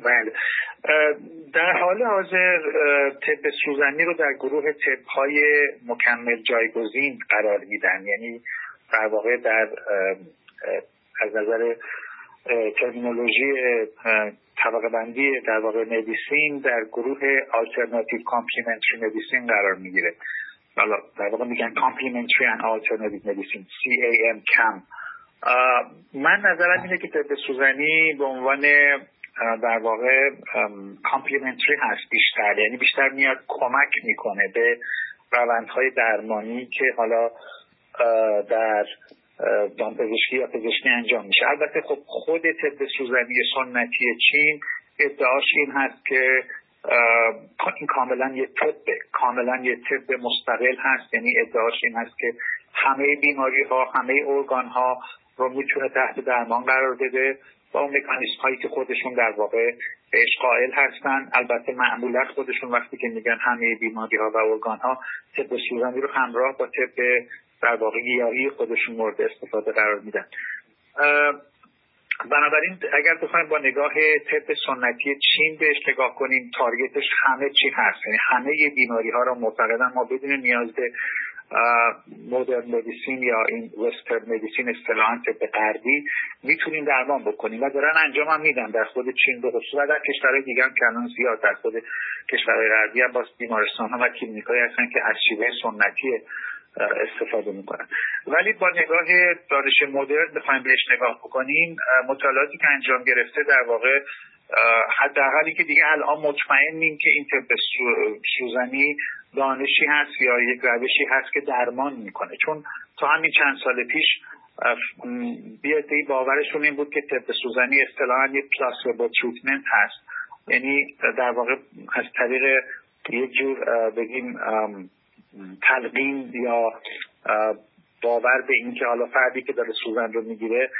بله. در حال حاضر طب سوزنی رو در گروه طب های مکمل جایگزین قرار میدن. یعنی در واقع در از نظر ترمینولوژی طبقه بندی در واقع medicine در گروه alternative complementary medicine قرار می‌گیره. حالا در واقع میگن complementary and alternative medicine CAM کم من نظرم اینه که طب سوزنی به عنوان در واقع complementary هست بیشتر. یعنی بیشتر میاد کمک می‌کنه به روندهای درمانی که حالا در دامپزشکی یا پزشکی انجام میشه. البته خب خود طب سوزنی سنتی چین ادعاش این هست که این کاملا یه طب کاملا یه طب مستقل هست. یعنی ادعاش این هست که همه بیماری ها همه ارگان ها رو می‌تونه تحت درمان قرار بده. با اون مکانیسم هایی که خودشون در واقع بهش قائل هستن. البته معمولا خودشون وقتی که میگن همه بیماری ها و ارگان ها طب سوزنی رو همراه با طب در واقع گیاهی خودشون مورد استفاده قرار میدن. بنابراین اگر بخوایم با نگاه طب سنتی چین بهش نگاه کنیم تارگتش همه چی هست. یعنی همه بیماری ها رو معتقدن ما بدون نیاز به مدرن مدیسین یا این وسترن مدیسین اصطلاحا به غربی می‌تونیم درمان بکنیم و دارن انجام هم میدن در خود چین به خصوص و در کشورهای دیگه هم کنون زیاد در خود کشورهای غربی هم باز بیمارستان ها و کلینیکایی هستن که از شیوه سنتی استفاده می‌کنن. ولی با نگاه دانش مدرن بخوایم بهش نگاه بکنیم مطالعاتی که انجام گرفته در واقع حداقلی که دیگه الان مطمئنیم که این طب سوزنی دانشی هست یا یک روشی هست که درمان می‌کنه. چون تا همین چند سال پیش بیادهی باورشون این بود که طب سوزنی اصطلاحا یک پلاسبو تریتمنت هست. یعنی در واقع از طریق یک جور بگیم تلقین یا باور به اینکه حالا فردی که داره سوزن رو می‌گیره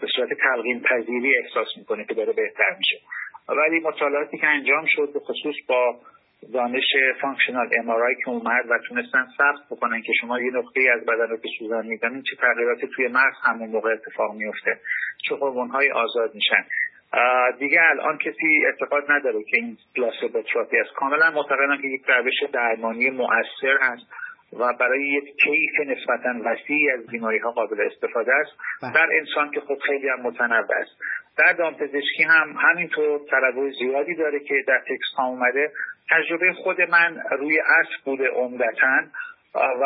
به صورت تلقین پذیری احساس می‌کنه که داره بهتر میشه. ولی مطالعاتی که انجام شد به خصوص با دانش functional MRI که اومد و تونستن ثبت بکنن که شما یه نقطه از بدن رو که سوزن چه تغییراتی توی مغز همون موقع اتفاق میفته چه های آزاد میشن؟ دیگه الان کسی اعتقاد نداره که این پلاسبو تراپی است. کاملا معتقدم که یک روش درمانی مؤثر هست. و برای یک کیف نسبتا وسیعی از بیماری ها قابل استفاده است. بله. در انسان که خب خیلی هم متنوع است. در دامپزشکی هم همینطور تنوع زیادی داره که در تکست ها اومده. تجربه خود من روی اسب بوده عمدتا و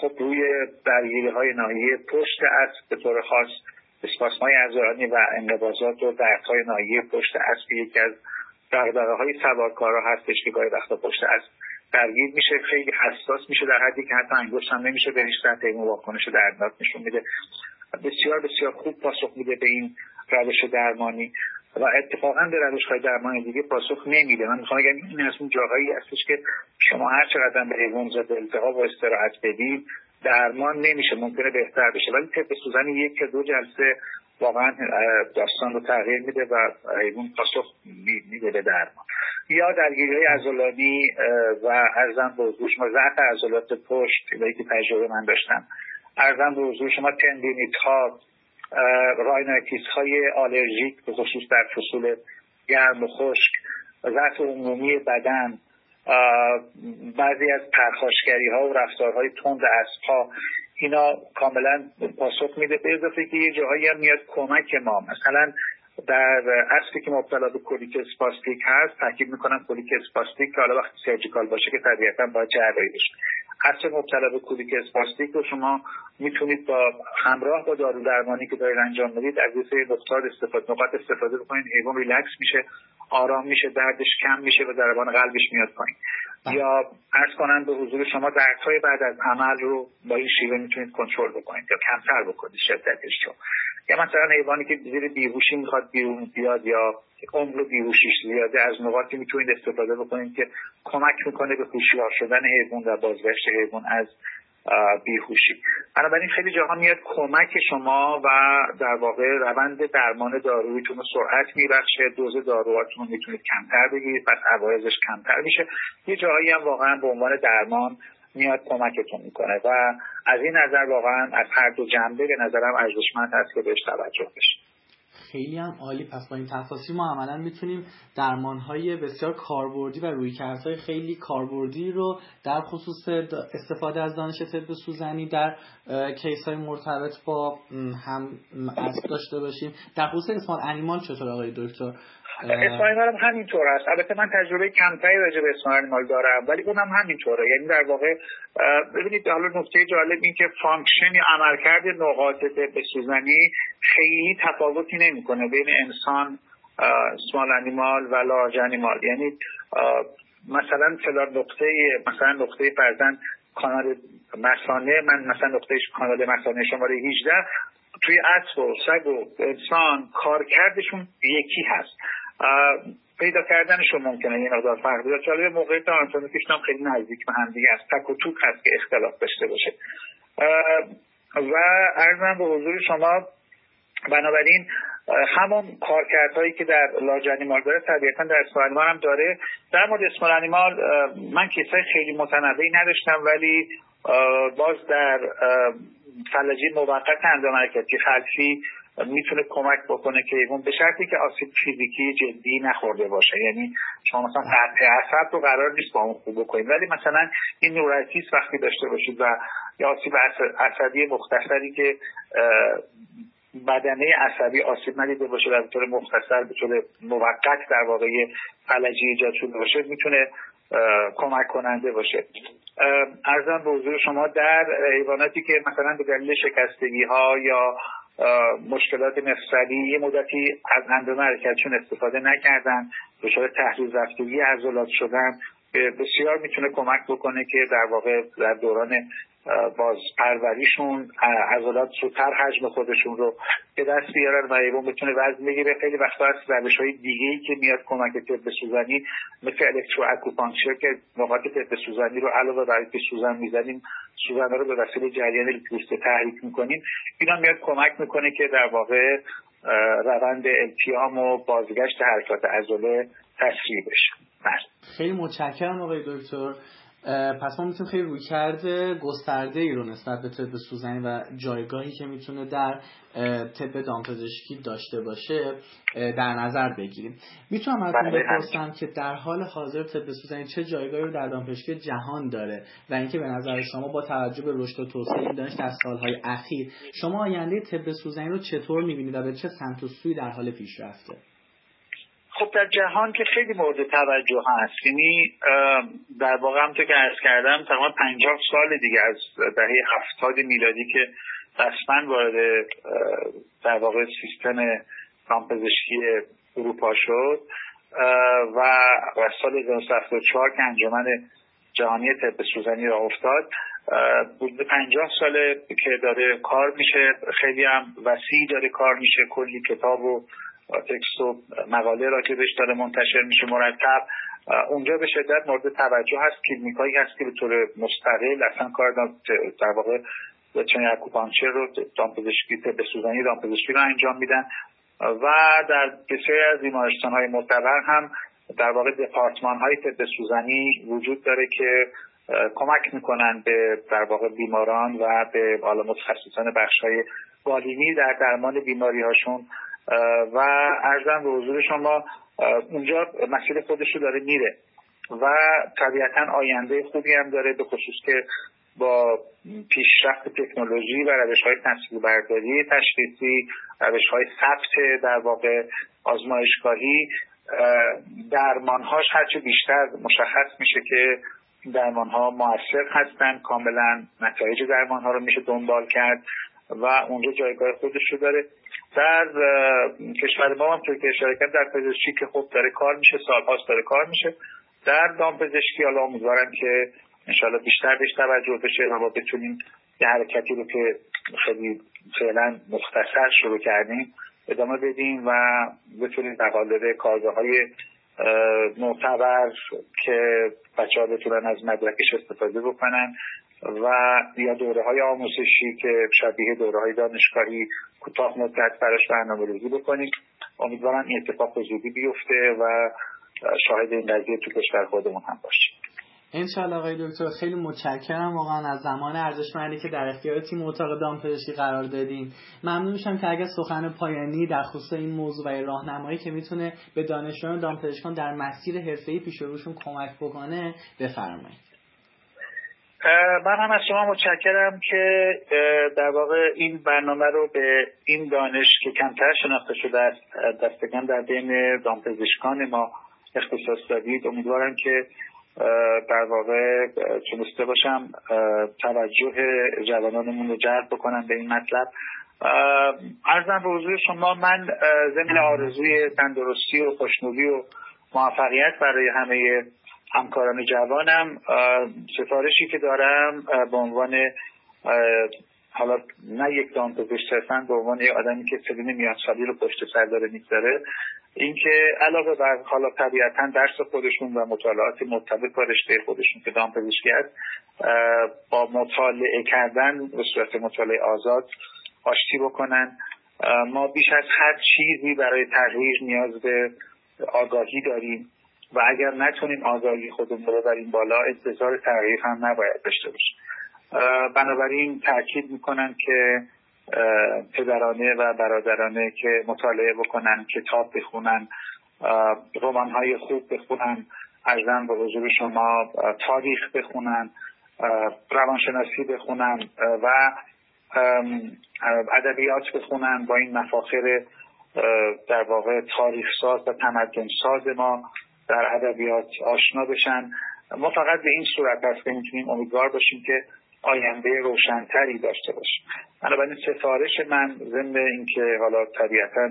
خب روی درگیری های ناحیه پشت اسب به طور خاص اسپاسم های ازرانی و انقباضات و درد های ناحیه پشت اسب یکی از دقدقه های سوارکارا هستش که گاهی وقتا پشت اسب درگیر میشه خیلی حساس میشه در حدی که حتی انگشت هم نمیشه بهش تحت این واکنش دردناک نشون میده. بسیار بسیار خوب پاسخ میده به این روش درمانی و اتفاقا به روش های درمان دیگه پاسخ نمیده. من می‌خوام بگم این از اون جاهایی هستش که شما هر چقدر به حیوان ضد التهاب و استراحت بدید درمان نمیشه ممکنه بهتر بشه. ولی طب سوزن یکی دو جلسه واقعا داستان رو تغییر میده و حیوان پاسخ میده به درمان. یا درگیری های عضلانی و عرضم به حضور شما ضعف عضلات پشت که تجربه من داشتم. عرضم به حضور شما تندینیت ها rhinitis های آلرژیک به خصوص در فصول گرم و خشک ضعف عمومی بدن بعضی از پرخاشگری ها و رفتارهای تند اسبها. اینا کاملا پاسخ میده. به اضافه که یه جاهایی هم میاد کمک ما. مثلا در اسبی که مبتلا به کولیک اسپاستیک هست تاکید می‌کنم کولیک اسپاستیک که حالا وقتی surgical باشه که طبیعتا باید جراحی بشه اسب مبتلا به کولیک اسپاستیک رو شما می‌تونید با همراه با دارو درمانی که دارید انجام می‌دید از یه نقاط استفاده نقاط استفاده بکنید حیوان ریلکس میشه آرام میشه دردش کم میشه و ضربان قلبش میاد پایین بله. یا ارز کنم به حضور شما دردهای بعد از عمل رو با این شیوه می‌تونید کنترل بکنید یا کمتر بکنید شدتش رو یا مثلا حیوانی که زیر بیهوشی می‌خواد بیرون بیاد یا عمر بیهوشیش زیاده از نقاطی می‌تونید استفاده بکنید که کمک می‌کنه به هوشیار شدن حیوان و بازگشت حیوان از بیهوشی. بنابراین خیلی جاها میاد کمک شما و در واقع روند درمان داروییتون رو سرعت میبخشه دوز داروهاتون رو می‌تونید کمتر بگیرید پس عوارضش کمتر میشه. یه جاهایی هم واقعا به عنوان درمان میاد کمکتون می‌کنه و از این نظر واقعا از هر دو جنبه به نظرم ارزشمند هست که بهش توجه بشه خیلی هم عالی. پس با این تفاصیل ما عملا می‌تونیم های بسیار کاربردی و رویکردهای خیلی کاربردی رو در خصوص استفاده از دانش طب سوزنی در case های مرتبط با هم داشته باشیم. در خصوص small animal چطور آقای دکتر؟ small animal هم همینطور است. البته من تجربه کمتری راجع به small animal دارم ولی اونم همینطوره. یعنی در واقع ببینید حالا نکته جالب این که function یا عملکرد نقاط طب سوزنی خیلی تفاوتی نمی‌کنه بین انسان small animal و large animal یعنی مثلا فلان نقطه مثلا نقطه فرزن کانال مسانه من مثلا نقطه کانال مسانه شماره 18 توی اسب و سگ و انسان کارکردشون یکی هست. پیدا کردنشون ممکنه یه مقدار فرق بیاد چاله موقع آناتومیکش هم خیلی نزدیک به هم دیگه است. تک و توک هست که اختلاف داشته باشه. و ارزم به حضور شما بنابراین همون کارکردهایی که در لاج انیمال داره طبیعتا در اسمال هم داره. در مورد اسمال انیمال من کیسای خیلی متنوعی نداشتم ولی باز در فلجی موقت اندام حرکتی خلفی می‌تونه کمک بکنه که اون به شرطی که آسیب فیزیکی جدی نخورده باشه. یعنی شما مثلا قطع عصب رو قرار نیست با اون خوب بکنید ولی مثلا این نورایتیس وقتی داشته باشید و یا آسیب عصبی مختصری که بدنه عصبی آسیب ندیده باشه به طور مختصر به طور موقت در واقع فلجی ایجاد شده باشه می‌تونه کمک کننده باشه. ارزم به حضور شما در حیواناتی که مثلا به دلیل شکستگی ها یا مشکلات مفصلی یه مدتی از اندام حرکتشون استفاده نکردن. دچار تحلیل رفتگی عضلات شدن. بسیار می‌تونه کمک بکنه که در واقع در دوران باز پروریشون عضلات زودتر حجم خودشون رو به دست بیارن و ایوان بتونه وزن بگیره. خیلی وقتا از روش های که میاد کمک طب سوزنی مثل الکترو اکوپانکچر که نقاط طب سوزنی رو علاوه بر اینکه سوزن می‌زنیم سوزن رو به وسیله جریان الکتریسته تحریک می‌کنیم. اینا میاد کمک می‌کنه که در واقع روند التیام و بازگشت حرکات عضله تسریع بشه. خیلی متشکرم آقای دکتر. پس ما می‌تونیم خیلی روی کرده گسترده ای رو نسبت به طب سوزنی و جایگاهی که می‌تونه در طب دامپزشکی داشته باشه در نظر بگیریم. می‌تونم از بله، بپرسم که در حال حاضر طب سوزنی چه جایگاهی رو در دامپزشکی جهان داره؟ و اینکه به نظر شما با توجه به رشد و توسعه این دانش در سالهای اخیر شما آینده طب سوزنی رو چطور می‌بینید و به چه سمت و سوی در حال پیشرفته؟ خب در جهان که خیلی مورد توجه هست. یعنی در واقع هم که ارز کردم تقریبا پنجاه سال دیگه از دهه هفتاد میلادی که رسما وارد در واقع سیستم دامپزشکی اروپا شد و سال 1974 که انجمن جهانی طب سوزنی را افتاد بود پنجاه ساله که داره کار میشه. خیلی هم وسیع داره کار میشه. کلی کتاب و تکست و مقاله راجبش داره منتشر میشه مرتب اونجا به شدت مورد توجه هست. کلینیک هایی هست که به طور مستقل اصلا کار در واقع چنین acupuncture رو دامپزشکی طب سوزنی دامپزشکی رو انجام میدن. و در بسیاری از بیمارستان های معتبر هم در واقع دپارتمان های طب سوزنی وجود داره که کمک می‌کنن به در واقع بیماران و به حالا متخصصان بخش های بالینی در درمان بیماری هاشون و ارزم به حضور شما اونجا مسیر خودش رو داره میره و طبیعتا آینده خوبی هم داره به خصوص که با پیشرفت تکنولوژی و روش های تصویر برداری تشخیصی روش های ثبت در واقع آزمایشگاهی درمانهاش هرچه بیشتر مشخص میشه که درمان ها موثر هستن کاملا نتایج درمان ها رو میشه دنبال کرد و اونجا جایگاه خودش رو داره. در کشور ما هم که اشاره در پزشکی که خوب داره کار میشه سالهاست داره کار میشه. در دامپزشکی حالا امیدوارم که انشاءالله بیشتر بهش توجه بشه و ما بتونیم یه حرکتی رو که خیلی فعلا مختصر شروع کردیم ادامه بدیم و بتونیم در قالب کارگاه های معتبر که بچه ها بتونن از مدرکش استفاده بکنن و یا دوره های آموزشی که شبیه دوره های دانشگاهی کوتاه مدت براش برنامه ریزی بکنیم. امیدوارم این اتفاق زودی بیفته و شاهد این قضیه تو کشور خودمون هم باشیم. انشالله آقای دکتر خیلی متشکرم. واقعا از زمان ارزشمندی که در اختیار تیم اتاق دامپزشکی قرار دادین. ممنون میشم که اگر سخن پایانی در خصوص این موضوع و راهنمایی که می‌تونه به دانشجویان دامپزشکان در مسیر حرفه‌ای پیش روشون کمک بکنه بفرمایید. من هم از شما متشکرم که در واقع این برنامه رو به این دانش که کمتر شناخته شده است دستگان در بین دامپزشکان ما اختصاص دادید. امیدوارم که در واقع تونسته باشم توجه جوانانمون رو جلب بکنم به این مطلب. ارزم به حضور شما من زمین آرزوی تندرستی و خوشنودی و موفقیت برای همه همکاران جوانم سفارشی که دارم به عنوان حالا نه یک دامپزشک صرفا به عنوان یک آدمی که سلین میان سالی رو پشت سر داره می‌گذاره. اینکه علاوه بر حالا طبیعتا درس خودشون و مطالعات مرتبط با رشته خودشون که دامپزشکی هست با مطالعه کردن به صورت مطالعه آزاد آشتی بکنن. ما بیش از هر چیزی برای تغییر نیاز به آگاهی داریم. و اگر نتونیم آگاهی خودمون رو ببریم بالا انتظار تغییر هم نباید داشته باشیم. بنابراین تاکید می‌کنن که پدرانه و برادرانه که مطالعه بکنن کتاب بخونن رمان های خوب بخونن ارزم به حضور شما تاریخ بخونن روانشناسی بخونن و ادبیات بخونن با این مفاخر در واقع تاریخ ساز و تمدن ساز ما. در ادبیات آشنا بشن. ما فقط به این صورت هست که می‌تونیم امیدوار باشیم که آینده روشنتری داشته باشیم. بنابراین سفارش من ضمن اینکه حالا طبیعتا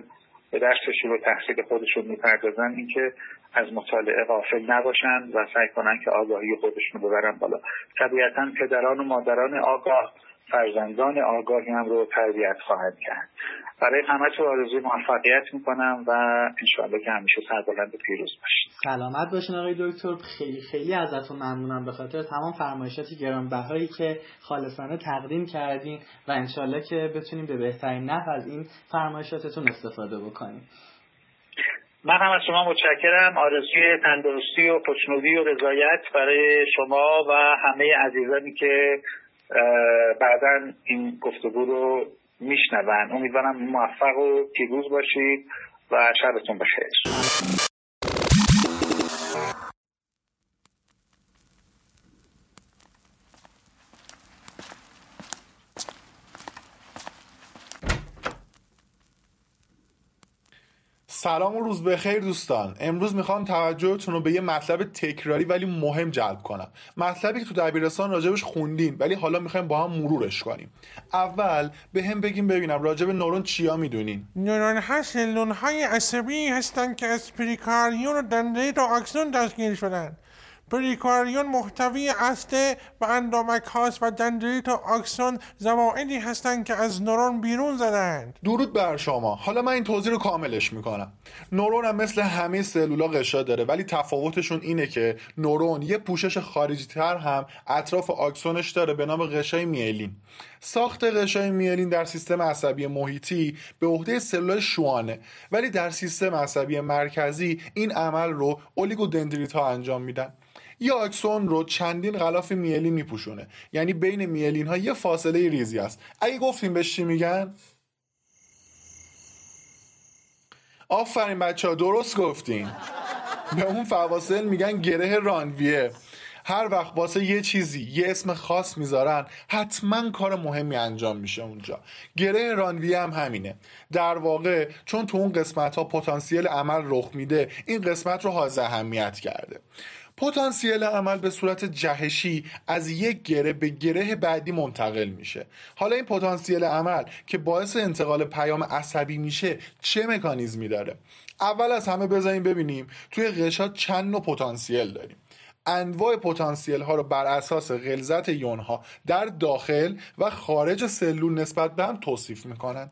به درسشون و تحصیل خودشون می‌پردازن اینکه از مطالعه غافل نباشن و سعی کنن که آگاهی خودشون ببرن بالا. طبیعتا پدران و مادران آگاه فرزندان آگاهی هم رو تربیت خواهد کرد. برای همه تو آرزوی موفقیت می‌کنم و انشاءالله که همیشه سربلند پیروز باشید. سلامت باشین آقای دکتر. خیلی خیلی ازتون ممنونم. به خاطر تمام فرمایشات گرانبهایی که خالصانه تقدیم کردین و انشاءالله که بتونیم به بهترین نحو از این فرمایشاتتون استفاده بکنیم. من هم از شما متشکرم. آرزوی تندرستی و خوشنودی و رضایت برای شما و همه عزیزانی که بعدا این گفتگو رو میشنون. امیدوارم موفق و پیروز باشید و شبتون بخیر. سلام و روز بخیر دوستان. امروز می‌خوام توجهتون رو به یه مطلب تکراری ولی مهم جلب کنم. مطلبی که تو دبیرستان راجبش خوندین ولی حالا می‌خوایم با هم مرورش کنیم. اول به هم بگیم ببینم راجب نورون چیا می‌دونین؟ نورون ها سلون های عصبی هستن که از پریکاریون و دنده و آکسون تشکیل شدن. پریکاریون محتوی استه و اندامک هاست و دندریت و آکسون زوائدی هستند که از نورون بیرون زدند. درود بر شما. حالا من این توضیح رو کاملش می‌کنم. نورون هم مثل همه سلولا غشا داره ولی تفاوتشون اینه که نورون یه پوشش خارجی تر هم اطراف آکسونش داره به نام غشای میلین. ساخت غشای میلین در سیستم عصبی محیطی به عهده سلول شوانه. ولی در سیستم عصبی مرکزی این عمل رو اولیگودندریت ها انجام میدن. یه آکسون رو چندین غلاف میلین میپوشونه. یعنی بین میلین ها یه فاصله ریزی است. اگه گفتیم بهش چی میگن؟ آفرین بچه ها درست گفتین. به اون فواصل میگن گره رانویه. هر وقت واسه یه چیزی یه اسم خاص می‌ذارن حتما کار مهمی انجام میشه اونجا. گره رانویه هم همینه. در واقع چون تو اون قسمت ها پتانسیل عمل رخ میده این قسمت رو حاضر اهمیت کرده. پتانسیل عمل به صورت جهشی از یک گره به گره بعدی منتقل میشه. حالا این پتانسیل عمل که باعث انتقال پیام عصبی میشه چه مکانیزمی داره؟ اول از همه بذاریم ببینیم توی غشا چند نوع پتانسیل داریم. انواع پتانسیل ها رو بر اساس غلظت یون ها در داخل و خارج سلول نسبت به هم توصیف می‌کنن.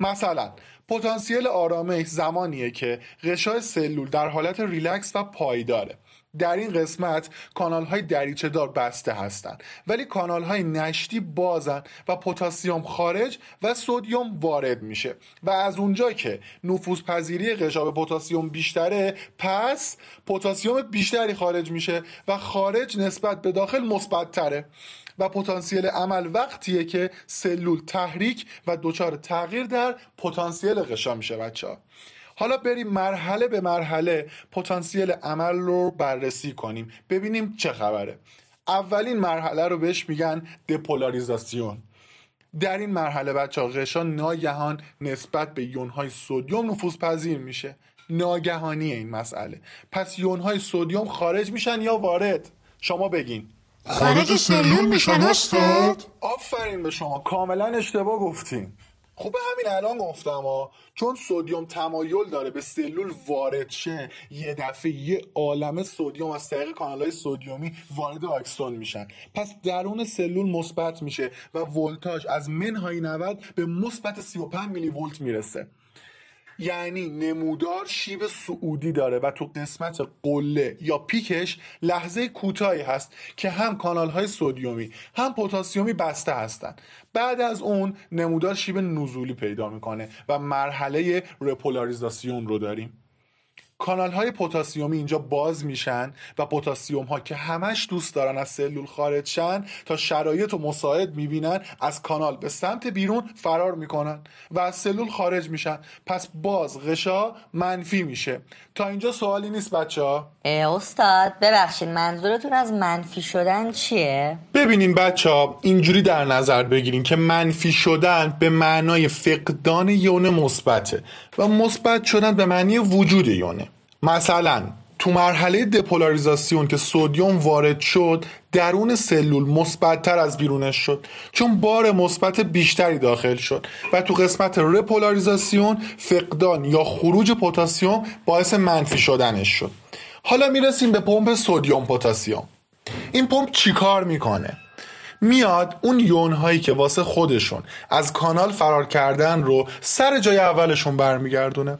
مثلا پتانسیل آرامش زمانیه که غشای سلول در حالت ریلکس و پایداره. در این قسمت کانال های دریچه دار بسته هستند ولی کانال های نشتی بازن و پتاسیم خارج و سودیوم وارد میشه. و از اونجا که نفوذ پذیری غشا به پتاسیم بیشتره پس پتاسیم بیشتری خارج میشه و خارج نسبت به داخل مثبت تره و پتانسیل عمل وقتیه که سلول تحریک و دچار تغییر در پتانسیل غشا میشه بچه ها. حالا بریم مرحله به مرحله پتانسیل عمل رو بررسی کنیم. ببینیم چه خبره. اولین مرحله رو بهش میگن دپولاریزاسیون. در این مرحله بچه ها غشا ناگهان نسبت به یونهای سودیوم نفوذ پذیر میشه. ناگهانی این مسئله. پس یونهای سودیوم خارج میشن یا وارد؟ شما بگین. خارج سلول میشن استاد. آفرین به شما. کاملا اشتباه گفتین. خب همین الان گفتم ها. چون سودیوم تمایل داره به سلول وارد شه یه دفعه یه عالمه سودیوم از طریق کانال های سودیومی وارد آکسون میشن. پس درون سلول مثبت میشه و ولتاژ از منهای 90 به مثبت 35 میلی ولت می‌رسه. یعنی نمودار شیب سعودی داره و تو قسمت قله یا پیکش لحظه کوتاهی هست که هم کانال های سودیومی هم پتاسیومی بسته هستند بعد از اون نمودار شیب نزولی پیدا می‌کنه و مرحله رپولاریزاسیون رو داریم. کانال های پتاسیومی اینجا باز میشن و پتاسیوم ها که همش دوست دارن از سلول خارج شن تا شرایط و مساعد می‌بینن از کانال به سمت بیرون فرار می‌کنن و از سلول خارج میشن. پس باز غشا منفی میشه. تا اینجا سوالی نیست بچه ها استاد ببخشید منظورتون از منفی شدن چیه؟ ببینین بچه ها اینجوری در نظر بگیرین که منفی شدن به معنای فقدان یون مثبته و مثبت شدن به معنی وجود یونه. مثلا تو مرحله دپولاریزاسیون که سودیوم وارد شد درون سلول مثبتتر از بیرونش شد. چون بار مثبت بیشتری داخل شد. و تو قسمت رپولاریزاسیون فقدان یا خروج پتاسیم باعث منفی شدنش شد. حالا می‌رسیم به پمپ سودیوم پتاسیم. این پمپ چیکار می‌کنه؟ میاد اون یون هایی که واسه خودشون از کانال فرار کردن رو سر جای اولشون برمیگردونه.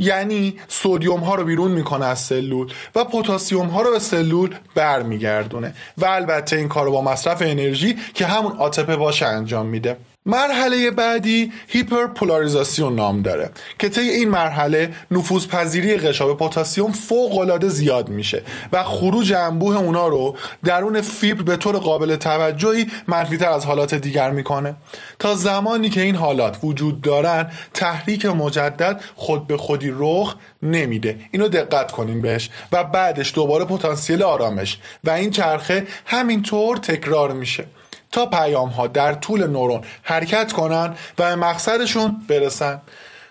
یعنی سودیوم ها رو بیرون می‌کنه از سلول و پتاسیم ها رو به سلول برمیگردونه. و البته این کار رو با مصرف انرژی که همون آتپه باشه انجام میده. مرحله بعدی هیپرپولاریزاسیون نام داره که طی این مرحله نفوذ پذیری غشا به پتاسیم فوق العاده زیاد میشه و خروج انبوه اونا رو درون فیبر به طور قابل توجهی منفیتر از حالات دیگر می‌کنه. تا زمانی که این حالات وجود دارن تحریک مجدد خود به خودی رخ نمیده. اینو دقت کنین بهش و بعدش دوباره پتانسیل آرامش و این چرخه همینطور تکرار میشه. تا پیام ها در طول نورون حرکت کنن و به مقصدشون برسن.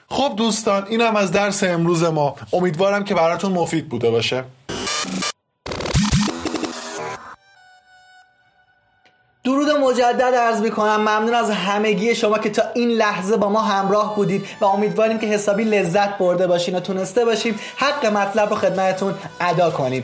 خب دوستان اینم از درس امروز ما. امیدوارم که براتون مفید بوده باشه. درود مجدد عرض می‌کنم. ممنون از همگی شما که تا این لحظه با ما همراه بودید و امیدواریم که حسابی لذت برده باشین و تونسته باشیم حق مطلب رو خدمتتون ادا کنیم.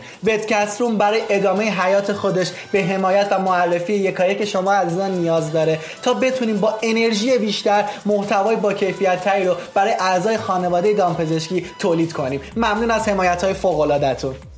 روم برای ادامه حیات خودش به حمایت و معرفی یکایک شما عزیزان نیاز داره. تا بتونیم با انرژی بیشتر محتوای با کیفیت تری رو برای اعضای خانواده دامپزشکی تولید کنیم. ممنون از حمایت های فوق